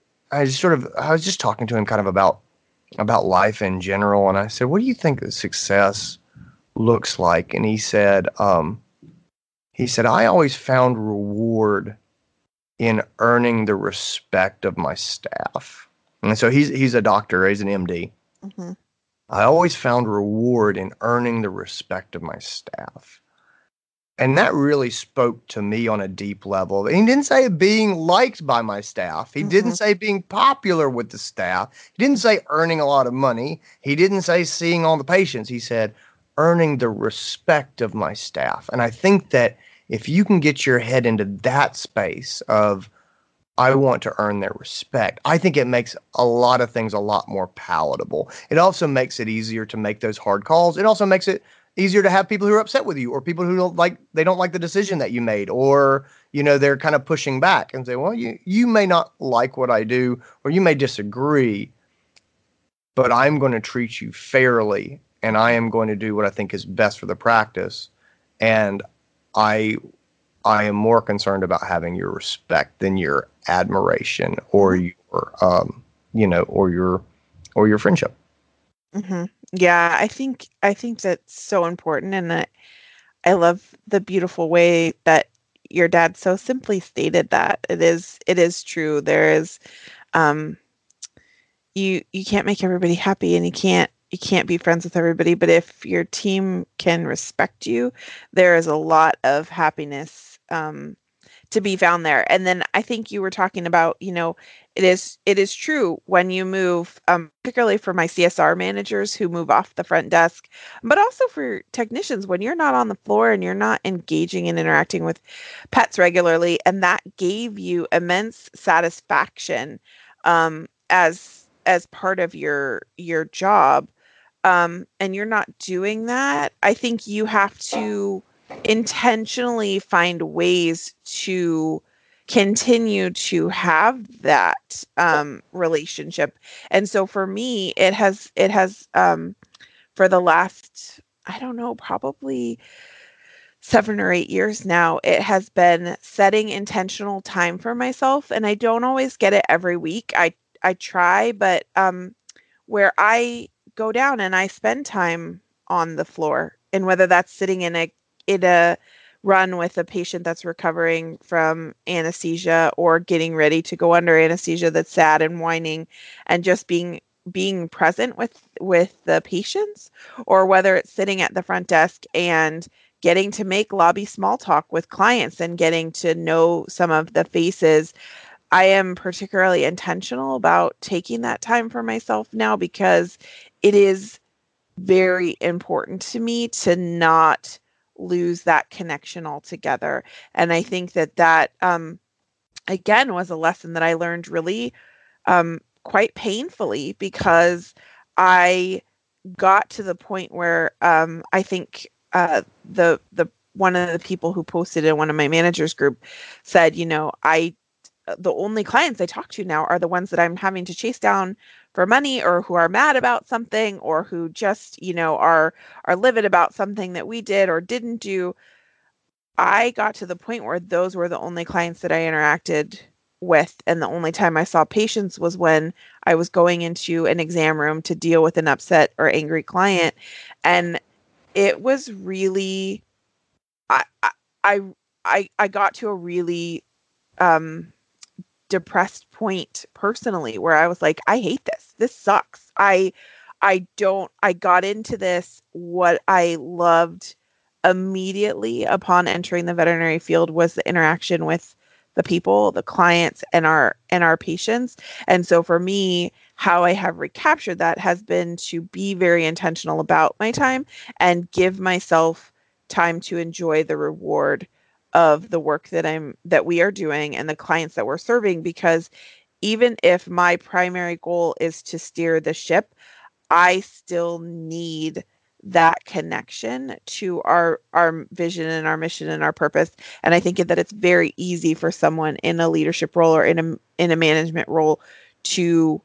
I just sort of, I was just talking to him kind of about, about life in general. And I said, what do you think that success looks like? And he said, um, he said, I always found reward in earning the respect of my staff. And so he's he's a doctor, he's an MD. hmm I always found reward in earning the respect of my staff. And that really spoke to me on a deep level. He didn't say being liked by my staff. He didn't Mhm. say being popular with the staff. He didn't say earning a lot of money. He didn't say seeing all the patients. He said earning the respect of my staff. And I think that if you can get your head into that space of I want to earn their respect. I think it makes a lot of things a lot more palatable. It also makes it easier to make those hard calls. It also makes it easier to have people who are upset with you or people who don't like they don't like the decision that you made or you know they're kind of pushing back and say, "Well, you you may not like what I do or you may disagree, but I'm going to treat you fairly and I am going to do what I think is best for the practice." And I I am more concerned about having your respect than your admiration or your um you know or your or your friendship. hmm Yeah, I think I think that's so important, and I, I love the beautiful way that your dad so simply stated that it is it is true. There is, um, you you can't make everybody happy, and you can't you can't be friends with everybody. But if your team can respect you, there is a lot of happiness um, to be found there. And then I think you were talking about, you know, it is it is true when you move um, particularly for my csr managers who move off the front desk but also for technicians when you're not on the floor and you're not engaging and interacting with pets regularly and that gave you immense satisfaction um, as as part of your your job um, and you're not doing that i think you have to intentionally find ways to continue to have that um, relationship. And so for me it has it has um, for the last i don't know probably seven or eight years now it has been setting intentional time for myself and i don't always get it every week. I i try but um where i go down and i spend time on the floor and whether that's sitting in a in a run with a patient that's recovering from anesthesia or getting ready to go under anesthesia that's sad and whining and just being being present with with the patients or whether it's sitting at the front desk and getting to make lobby small talk with clients and getting to know some of the faces. I am particularly intentional about taking that time for myself now because it is very important to me to not lose that connection altogether. And I think that that, um, again, was a lesson that I learned really um, quite painfully because I got to the point where um, I think uh, the the one of the people who posted in one of my managers group said, you know, I the only clients I talk to now are the ones that I'm having to chase down for money or who are mad about something or who just, you know, are are livid about something that we did or didn't do. I got to the point where those were the only clients that I interacted with and the only time I saw patients was when I was going into an exam room to deal with an upset or angry client and it was really I I I I got to a really um depressed point personally where I was like I hate this. This sucks. I I don't I got into this what I loved immediately upon entering the veterinary field was the interaction with the people, the clients and our and our patients. And so for me, how I have recaptured that has been to be very intentional about my time and give myself time to enjoy the reward of the work that I'm that we are doing and the clients that we're serving because even if my primary goal is to steer the ship, I still need that connection to our our vision and our mission and our purpose. And i think that it's very easy for someone in a leadership role or in a in a management role to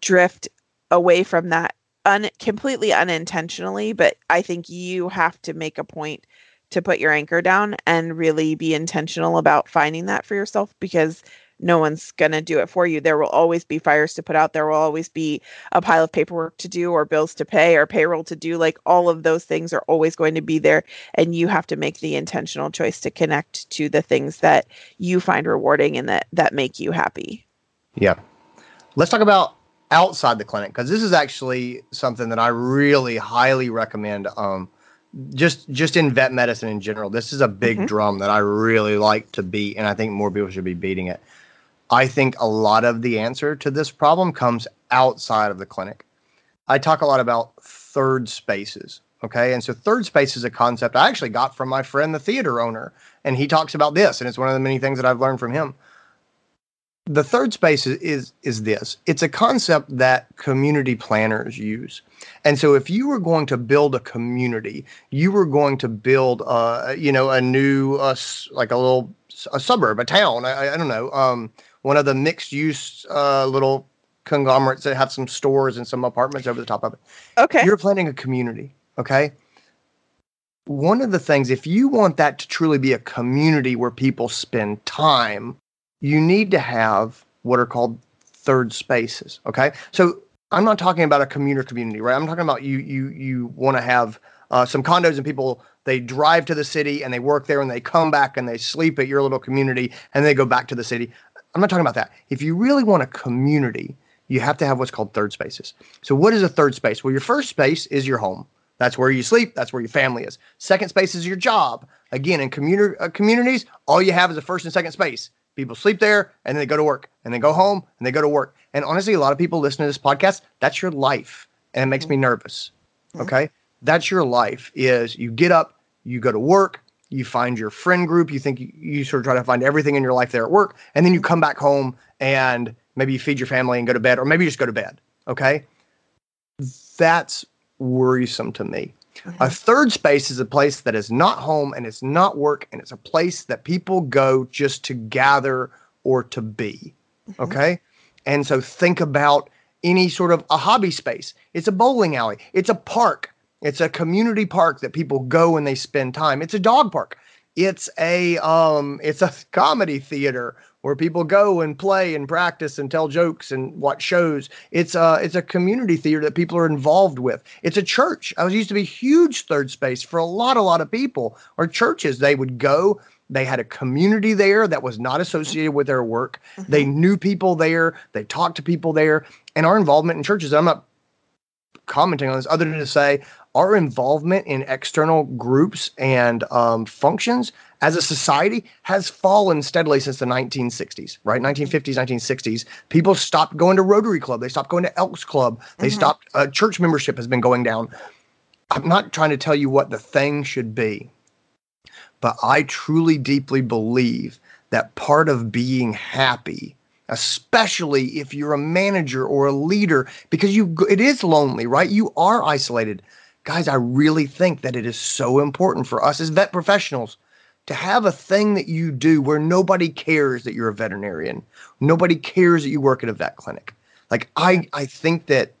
drift away from that un, completely unintentionally but i think you have to make a point to put your anchor down and really be intentional about finding that for yourself because no one's going to do it for you. There will always be fires to put out. There will always be a pile of paperwork to do, or bills to pay, or payroll to do. Like all of those things are always going to be there. And you have to make the intentional choice to connect to the things that you find rewarding and that, that make you happy. Yeah. Let's talk about outside the clinic because this is actually something that I really highly recommend. Um, just just in vet medicine in general, this is a big mm-hmm. drum that I really like to beat, and I think more people should be beating it. I think a lot of the answer to this problem comes outside of the clinic. I talk a lot about third spaces. Okay. And so third space is a concept I actually got from my friend, the theater owner. And he talks about this, and it's one of the many things that I've learned from him. The third space is, is, is this it's a concept that community planners use. And so if you were going to build a community, you were going to build, uh, you know, a new, uh, like a little a suburb, a town, I, I don't know, um, one of the mixed use uh, little conglomerates that have some stores and some apartments over the top of it. Okay. You're planning a community. Okay. One of the things, if you want that to truly be a community where people spend time, you need to have what are called third spaces. Okay. So I'm not talking about a commuter community, right? I'm talking about you you you want to have uh, some condos and people they drive to the city and they work there and they come back and they sleep at your little community and they go back to the city. I'm not talking about that. If you really want a community, you have to have what's called third spaces. So, what is a third space? Well, your first space is your home. That's where you sleep. That's where your family is. Second space is your job. Again, in commuter, uh, communities, all you have is a first and second space. People sleep there and then they go to work and they go home and they go to work. And honestly, a lot of people listen to this podcast. That's your life, and it makes me mm-hmm. nervous. Mm-hmm. Okay, that's your life. Is you get up, you go to work, you find your friend group, you think you, you sort of try to find everything in your life there at work, and then you come back home and maybe you feed your family and go to bed, or maybe you just go to bed. Okay. That's worrisome to me. A third space is a place that is not home and it's not work, and it's a place that people go just to gather or to be. Mm-hmm. Okay. And so think about any sort of a hobby space. It's a bowling alley, it's a park, it's a community park that people go and they spend time. It's a dog park. It's a um it's a [LAUGHS] comedy theater where people go and play and practice and tell jokes and watch shows. It's a it's a community theater that people are involved with. It's a church. I was used to be huge third space for a lot a lot of people. Or churches they would go they had a community there that was not associated with their work. Mm-hmm. They knew people there. They talked to people there. And our involvement in churches, I'm not commenting on this other than to say our involvement in external groups and um, functions as a society has fallen steadily since the 1960s, right? 1950s, 1960s. People stopped going to Rotary Club. They stopped going to Elks Club. They mm-hmm. stopped, uh, church membership has been going down. I'm not trying to tell you what the thing should be, but I truly, deeply believe that part of being happy especially if you're a manager or a leader because you it is lonely right you are isolated guys i really think that it is so important for us as vet professionals to have a thing that you do where nobody cares that you're a veterinarian nobody cares that you work at a vet clinic like i i think that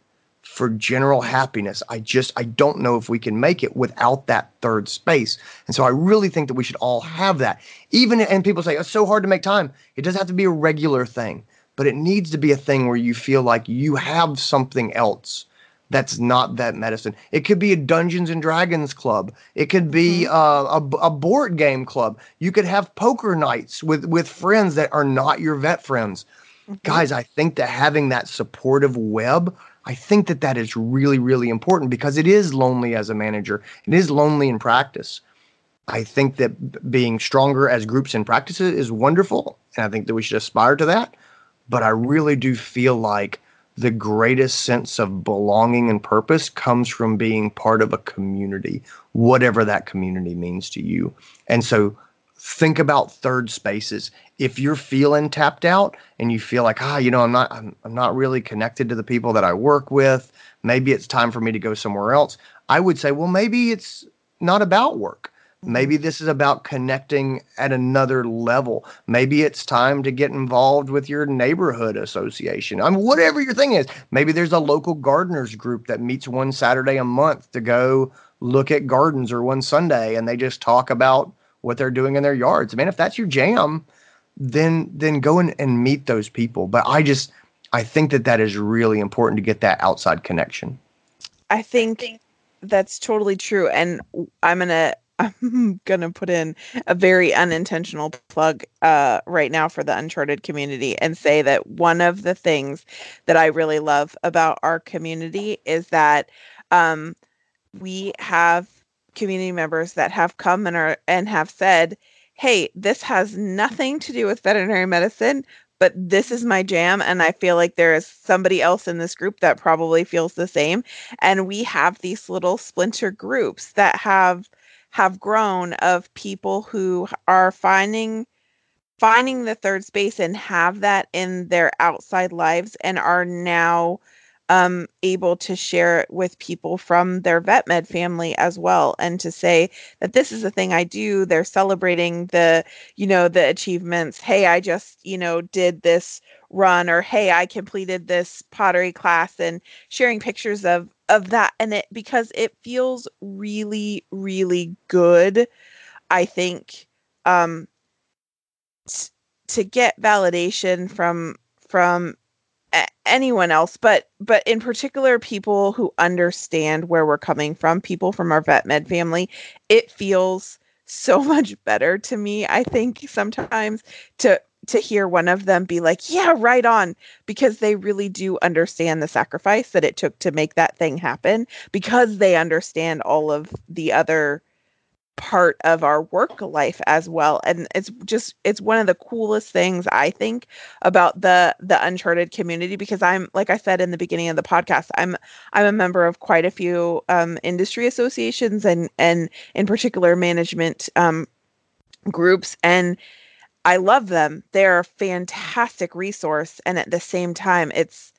for general happiness. I just I don't know if we can make it without that third space. And so I really think that we should all have that. Even and people say oh, it's so hard to make time. It doesn't have to be a regular thing, but it needs to be a thing where you feel like you have something else that's not that medicine. It could be a Dungeons and Dragons club. It could be mm-hmm. uh, a, a board game club. You could have poker nights with with friends that are not your vet friends. Mm-hmm. Guys, I think that having that supportive web I think that that is really, really important because it is lonely as a manager. It is lonely in practice. I think that being stronger as groups and practices is wonderful. And I think that we should aspire to that. But I really do feel like the greatest sense of belonging and purpose comes from being part of a community, whatever that community means to you. And so think about third spaces. If you're feeling tapped out and you feel like, ah, you know, I'm not, I'm, I'm not really connected to the people that I work with. Maybe it's time for me to go somewhere else. I would say, well, maybe it's not about work. Mm-hmm. Maybe this is about connecting at another level. Maybe it's time to get involved with your neighborhood association. I mean, whatever your thing is. Maybe there's a local gardeners group that meets one Saturday a month to go look at gardens or one Sunday and they just talk about what they're doing in their yards. I mean, if that's your jam, then then go and, and meet those people. But I just I think that that is really important to get that outside connection. I think that's totally true, and I'm gonna I'm [LAUGHS] gonna put in a very unintentional plug uh, right now for the Uncharted community and say that one of the things that I really love about our community is that um, we have community members that have come and are and have said, "Hey, this has nothing to do with veterinary medicine, but this is my jam and I feel like there is somebody else in this group that probably feels the same." And we have these little splinter groups that have have grown of people who are finding finding the third space and have that in their outside lives and are now um, able to share it with people from their vet med family as well and to say that this is the thing i do they're celebrating the you know the achievements. Hey i just you know did this run or hey i completed this pottery class and sharing pictures of of that and it because it feels really really good i think um t- to get validation from from anyone else but but in particular people who understand where we're coming from people from our vet med family it feels so [LAUGHS] much better to me i think sometimes to to hear one of them be like yeah right on because they really do understand the sacrifice that it took to make that thing happen because they understand all of the other part of our work life as well and it's just it's one of the coolest things i think about the the uncharted community because i'm like i said in the beginning of the podcast i'm i'm a member of quite a few um, industry associations and and in particular management um, groups and i love them. They're a fantastic resource and at the same time it's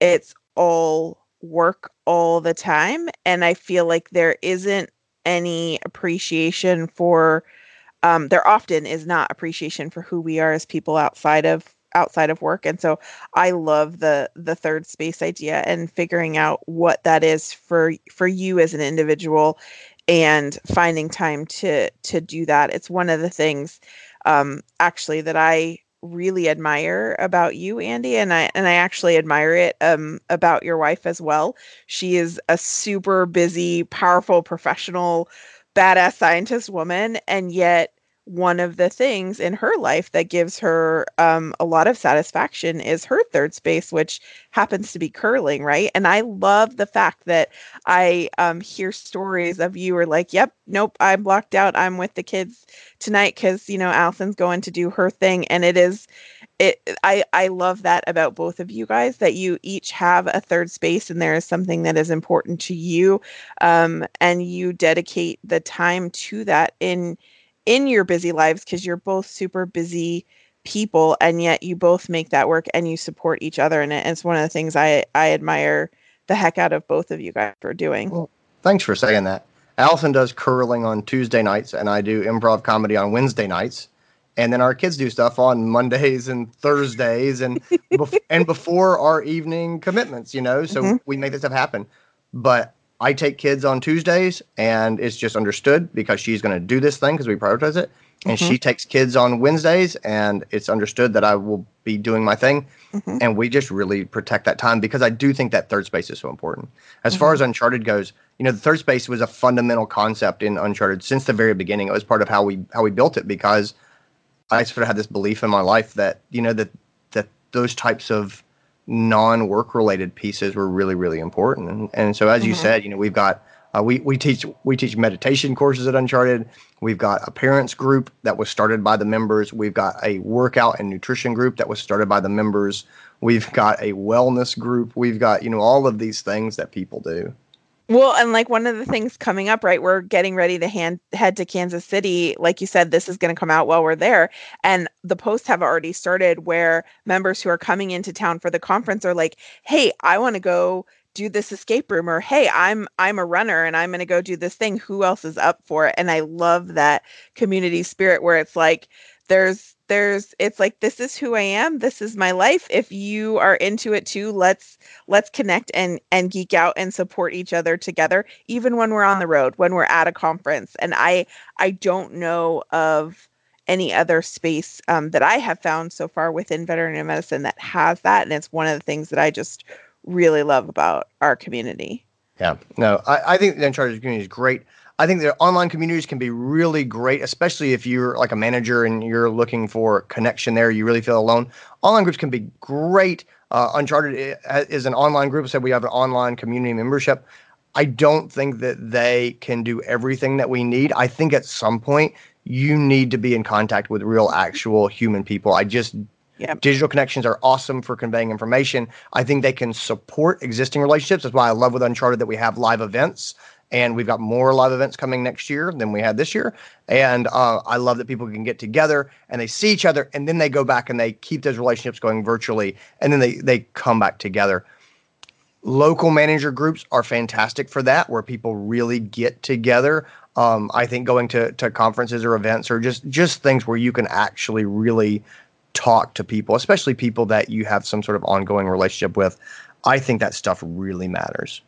it's all work all the time and i feel like there isn't any appreciation for um, there often is not appreciation for who we are as people outside of outside of work and so i love the the third space idea and figuring out what that is for for you as an individual and finding time to to do that. It's one of the things um actually that i really admire about you, Andy, and I and I actually admire it um, about your wife as well. She is a super busy, powerful, professional, badass scientist woman, and yet one of the things in her life that gives her um, a lot of satisfaction is her third space, which happens to be curling, right? And I love the fact that I um, hear stories of you are like, yep, nope, I'm blocked out. I'm with the kids tonight because, you know, Allison's going to do her thing. And it is, it, I, I love that about both of you guys that you each have a third space and there is something that is important to you. Um, and you dedicate the time to that in, in your busy lives because you're both super busy people and yet you both make that work and you support each other in it. And it's one of the things I I admire the heck out of both of you guys for doing. Well, thanks for saying that. Allison does curling on Tuesday nights and I do improv comedy on Wednesday nights. And then our kids do stuff on Mondays and Thursdays and bef- and [LAUGHS] before our evening commitments, you know. So mm-hmm. we make this stuff happen. But I take kids on Tuesdays, and it's just understood because she's going to do this thing because we prioritize it. And mm-hmm. she takes kids on Wednesdays, and it's understood that I will be doing my thing. Mm-hmm. And we just really protect that time because I do think that third space is so important. As mm-hmm. far as Uncharted goes, you know, the third space was a fundamental concept in Uncharted since the very beginning. It was part of how we how we built it because I sort of had this belief in my life that you know that that those types of non-work related pieces were really really important. And, and so as mm-hmm. you said you know we've got uh, we, we teach we teach meditation courses at uncharted. We've got a parents group that was started by the members. We've got a workout and nutrition group that was started by the members. We've got a wellness group. We've got you know all of these things that people do well, and like one of the things coming up, right? We're getting ready to hand, head to Kansas City. Like you said, this is going to come out while we're there. And the posts have already started where members who are coming into town for the conference are like, hey, I want to go do this escape room or hey i'm i'm a runner and i'm going to go do this thing who else is up for it and i love that community spirit where it's like there's there's it's like this is who I am. This is my life. If you are into it too let's let's connect and and geek out and support each other together even when we're on the road when we're at a conference. And I I don't know of any other space um, that I have found so far within veterinary medicine that has that and it's one of the things that I just really love about our community. Yeah. No I, I think the Uncharted community is great I think the online communities can be really great, especially if you're like a manager and you're looking for connection there. You really feel alone. Online groups can be great. Uh, Uncharted is an online group, so we have an online community membership. I don't think that they can do everything that we need. I think at some point you need to be in contact with real, actual human people. I just Yep. Digital connections are awesome for conveying information. I think they can support existing relationships. That's why I love with Uncharted that we have live events and we've got more live events coming next year than we had this year. And uh, I love that people can get together and they see each other, and then they go back and they keep those relationships going virtually, and then they they come back together. Local manager groups are fantastic for that, where people really get together. Um, I think going to to conferences or events or just just things where you can actually really talk to people, especially people that you have some sort of ongoing relationship with. I think that stuff really matters.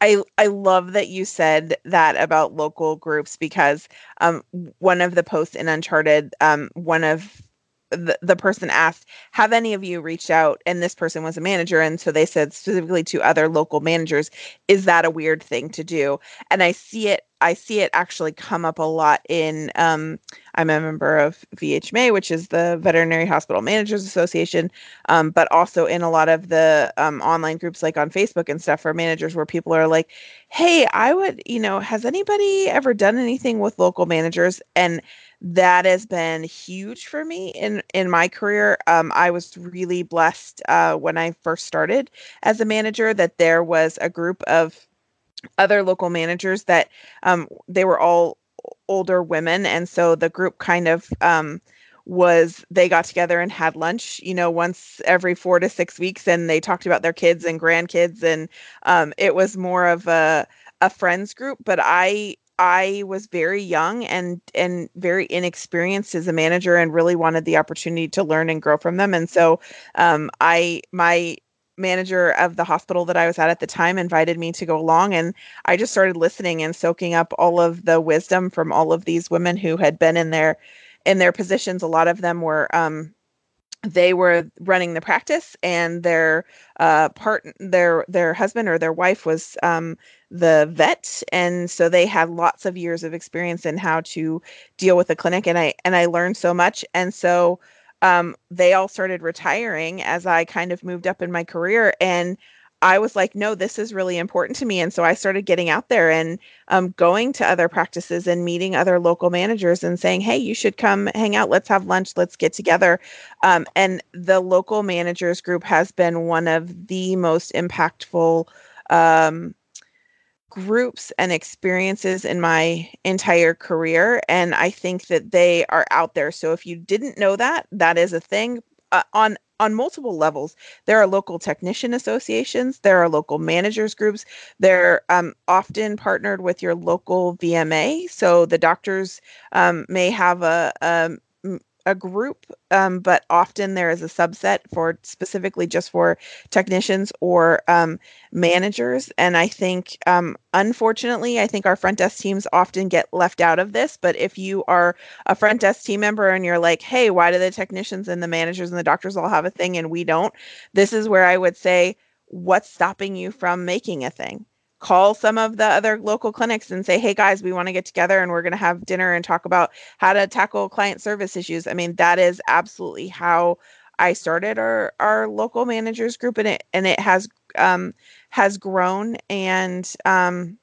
I I love that you said that about local groups because um, one of the posts in Uncharted, um, one of the, the person asked, Have any of you reached out? And this person was a manager. And so they said specifically to other local managers, Is that a weird thing to do? And I see it, I see it actually come up a lot in um, I'm a member of VHMA, which is the Veterinary Hospital Managers Association, um, but also in a lot of the um, online groups like on Facebook and stuff for managers where people are like, Hey, I would, you know, has anybody ever done anything with local managers? And that has been huge for me in in my career. Um, I was really blessed uh, when I first started as a manager that there was a group of other local managers that um, they were all older women, and so the group kind of um, was they got together and had lunch, you know, once every four to six weeks, and they talked about their kids and grandkids, and um, it was more of a a friends group. But I I was very young and and very inexperienced as a manager and really wanted the opportunity to learn and grow from them. And so um, I my manager of the hospital that I was at at the time invited me to go along and I just started listening and soaking up all of the wisdom from all of these women who had been in their in their positions. A lot of them were um, they were running the practice and their uh, part their their husband or their wife was um, the vet and so they had lots of years of experience in how to deal with the clinic and i and i learned so much and so um, they all started retiring as i kind of moved up in my career and I was like, no, this is really important to me. And so I started getting out there and um, going to other practices and meeting other local managers and saying, hey, you should come hang out. Let's have lunch. Let's get together. Um, and the local managers group has been one of the most impactful um, groups and experiences in my entire career. And I think that they are out there. So if you didn't know that, that is a thing. Uh, on on multiple levels. There are local technician associations, there are local managers groups. They're um, often partnered with your local VMA. So the doctors um, may have a, a a group, um, but often there is a subset for specifically just for technicians or um, managers. And I think, um, unfortunately, I think our front desk teams often get left out of this. But if you are a front desk team member and you're like, hey, why do the technicians and the managers and the doctors all have a thing and we don't? This is where I would say, what's stopping you from making a thing? Call some of the other local clinics and say, hey guys, we want to get together and we're going to have dinner and talk about how to tackle client service issues. I mean, that is absolutely how I started our our local managers group and it and it has um has grown and um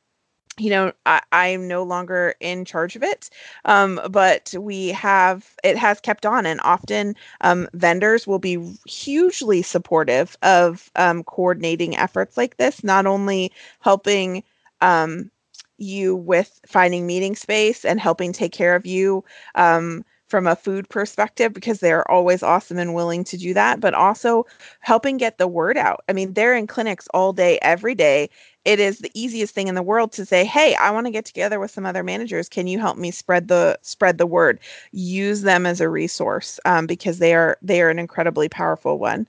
you know I, i'm no longer in charge of it um, but we have it has kept on and often um, vendors will be hugely supportive of um, coordinating efforts like this not only helping um, you with finding meeting space and helping take care of you um, from a food perspective because they're always awesome and willing to do that, but also helping get the word out. I mean, they're in clinics all day, every day. It is the easiest thing in the world to say, "Hey, I want to get together with some other managers. Can you help me spread the spread the word? Use them as a resource um, because they are they are an incredibly powerful one."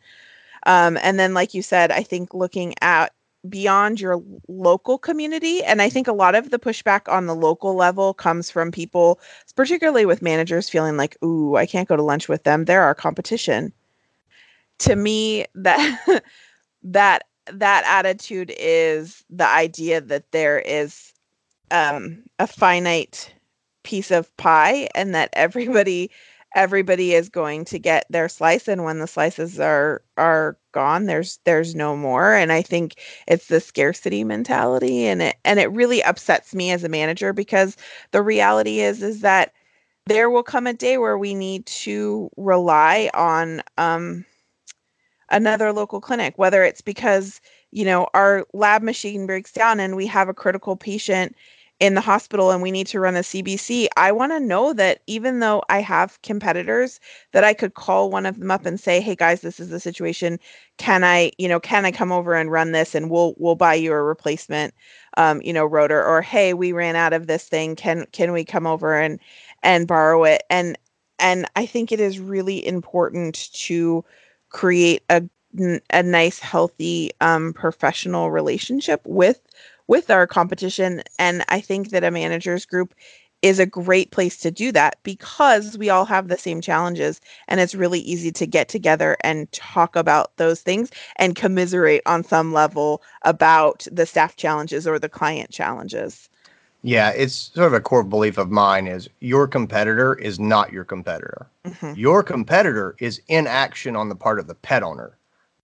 Um, and then, like you said, I think looking at beyond your local community. And I think a lot of the pushback on the local level comes from people, particularly with managers, feeling like, ooh, I can't go to lunch with them. They're our competition. To me, that [LAUGHS] that that attitude is the idea that there is um, a finite piece of pie and that everybody everybody is going to get their slice and when the slices are are gone there's there's no more and i think it's the scarcity mentality and it and it really upsets me as a manager because the reality is is that there will come a day where we need to rely on um another local clinic whether it's because you know our lab machine breaks down and we have a critical patient in the hospital and we need to run a CBC, I want to know that even though I have competitors that I could call one of them up and say, "Hey guys, this is the situation. Can I, you know, can I come over and run this and we'll we'll buy you a replacement um, you know, rotor or hey, we ran out of this thing. Can can we come over and and borrow it?" And and I think it is really important to create a a nice healthy um, professional relationship with with our competition. And I think that a managers group is a great place to do that because we all have the same challenges and it's really easy to get together and talk about those things and commiserate on some level about the staff challenges or the client challenges. Yeah, it's sort of a core belief of mine is your competitor is not your competitor. Mm-hmm. Your competitor is inaction on the part of the pet owner.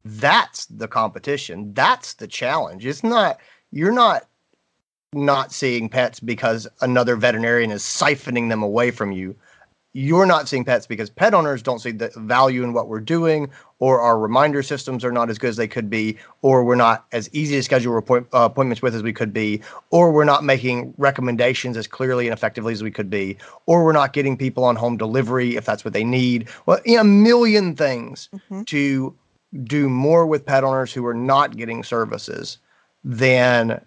That's the competition. That's the challenge. It's not you're not not seeing pets because another veterinarian is siphoning them away from you. You're not seeing pets because pet owners don't see the value in what we're doing, or our reminder systems are not as good as they could be, or we're not as easy to schedule uh, appointments with as we could be, or we're not making recommendations as clearly and effectively as we could be, or we're not getting people on home delivery if that's what they need. Well, you know, a million things mm-hmm. to do more with pet owners who are not getting services than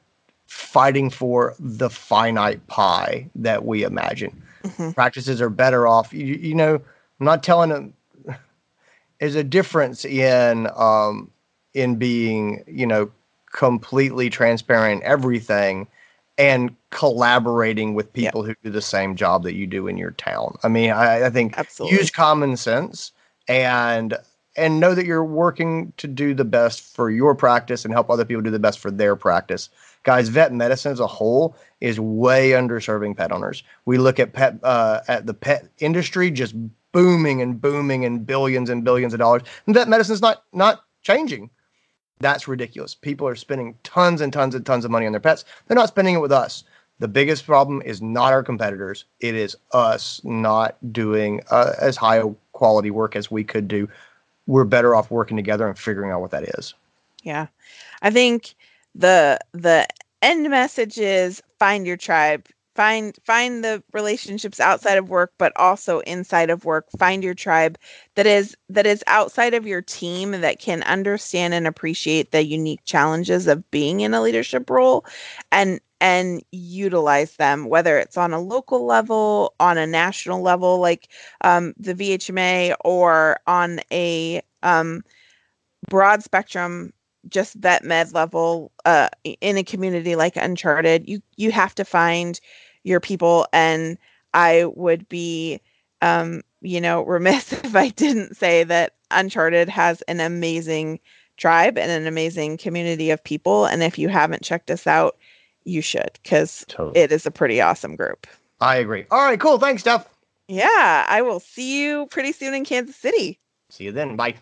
fighting for the finite pie that we imagine. Mm-hmm. Practices are better off. You, you, know, I'm not telling them. There's a difference in um, in being, you know, completely transparent everything and collaborating with people yep. who do the same job that you do in your town. I mean, I, I think Absolutely. use common sense and and know that you're working to do the best for your practice and help other people do the best for their practice. Guys, vet medicine as a whole is way underserving pet owners. We look at pet uh, at the pet industry just booming and booming and billions and billions of dollars, and vet medicine is not not changing. That's ridiculous. People are spending tons and tons and tons of money on their pets. They're not spending it with us. The biggest problem is not our competitors. It is us not doing uh, as high quality work as we could do. We're better off working together and figuring out what that is. Yeah. I think the the end message is find your tribe find find the relationships outside of work but also inside of work. Find your tribe that is that is outside of your team that can understand and appreciate the unique challenges of being in a leadership role and and utilize them whether it's on a local level on a national level like um, the vhma or on a um, broad spectrum just vet med level uh, in a community like uncharted you you have to find your people and i would be um, you know [LAUGHS] remiss if i didn't say that uncharted has an amazing tribe and an amazing community of people and if you haven't checked us out you should because totally. it is a pretty awesome group. I agree. All right cool. Thanks steph yeah i will see you pretty soon in kansas city. See you then. Bye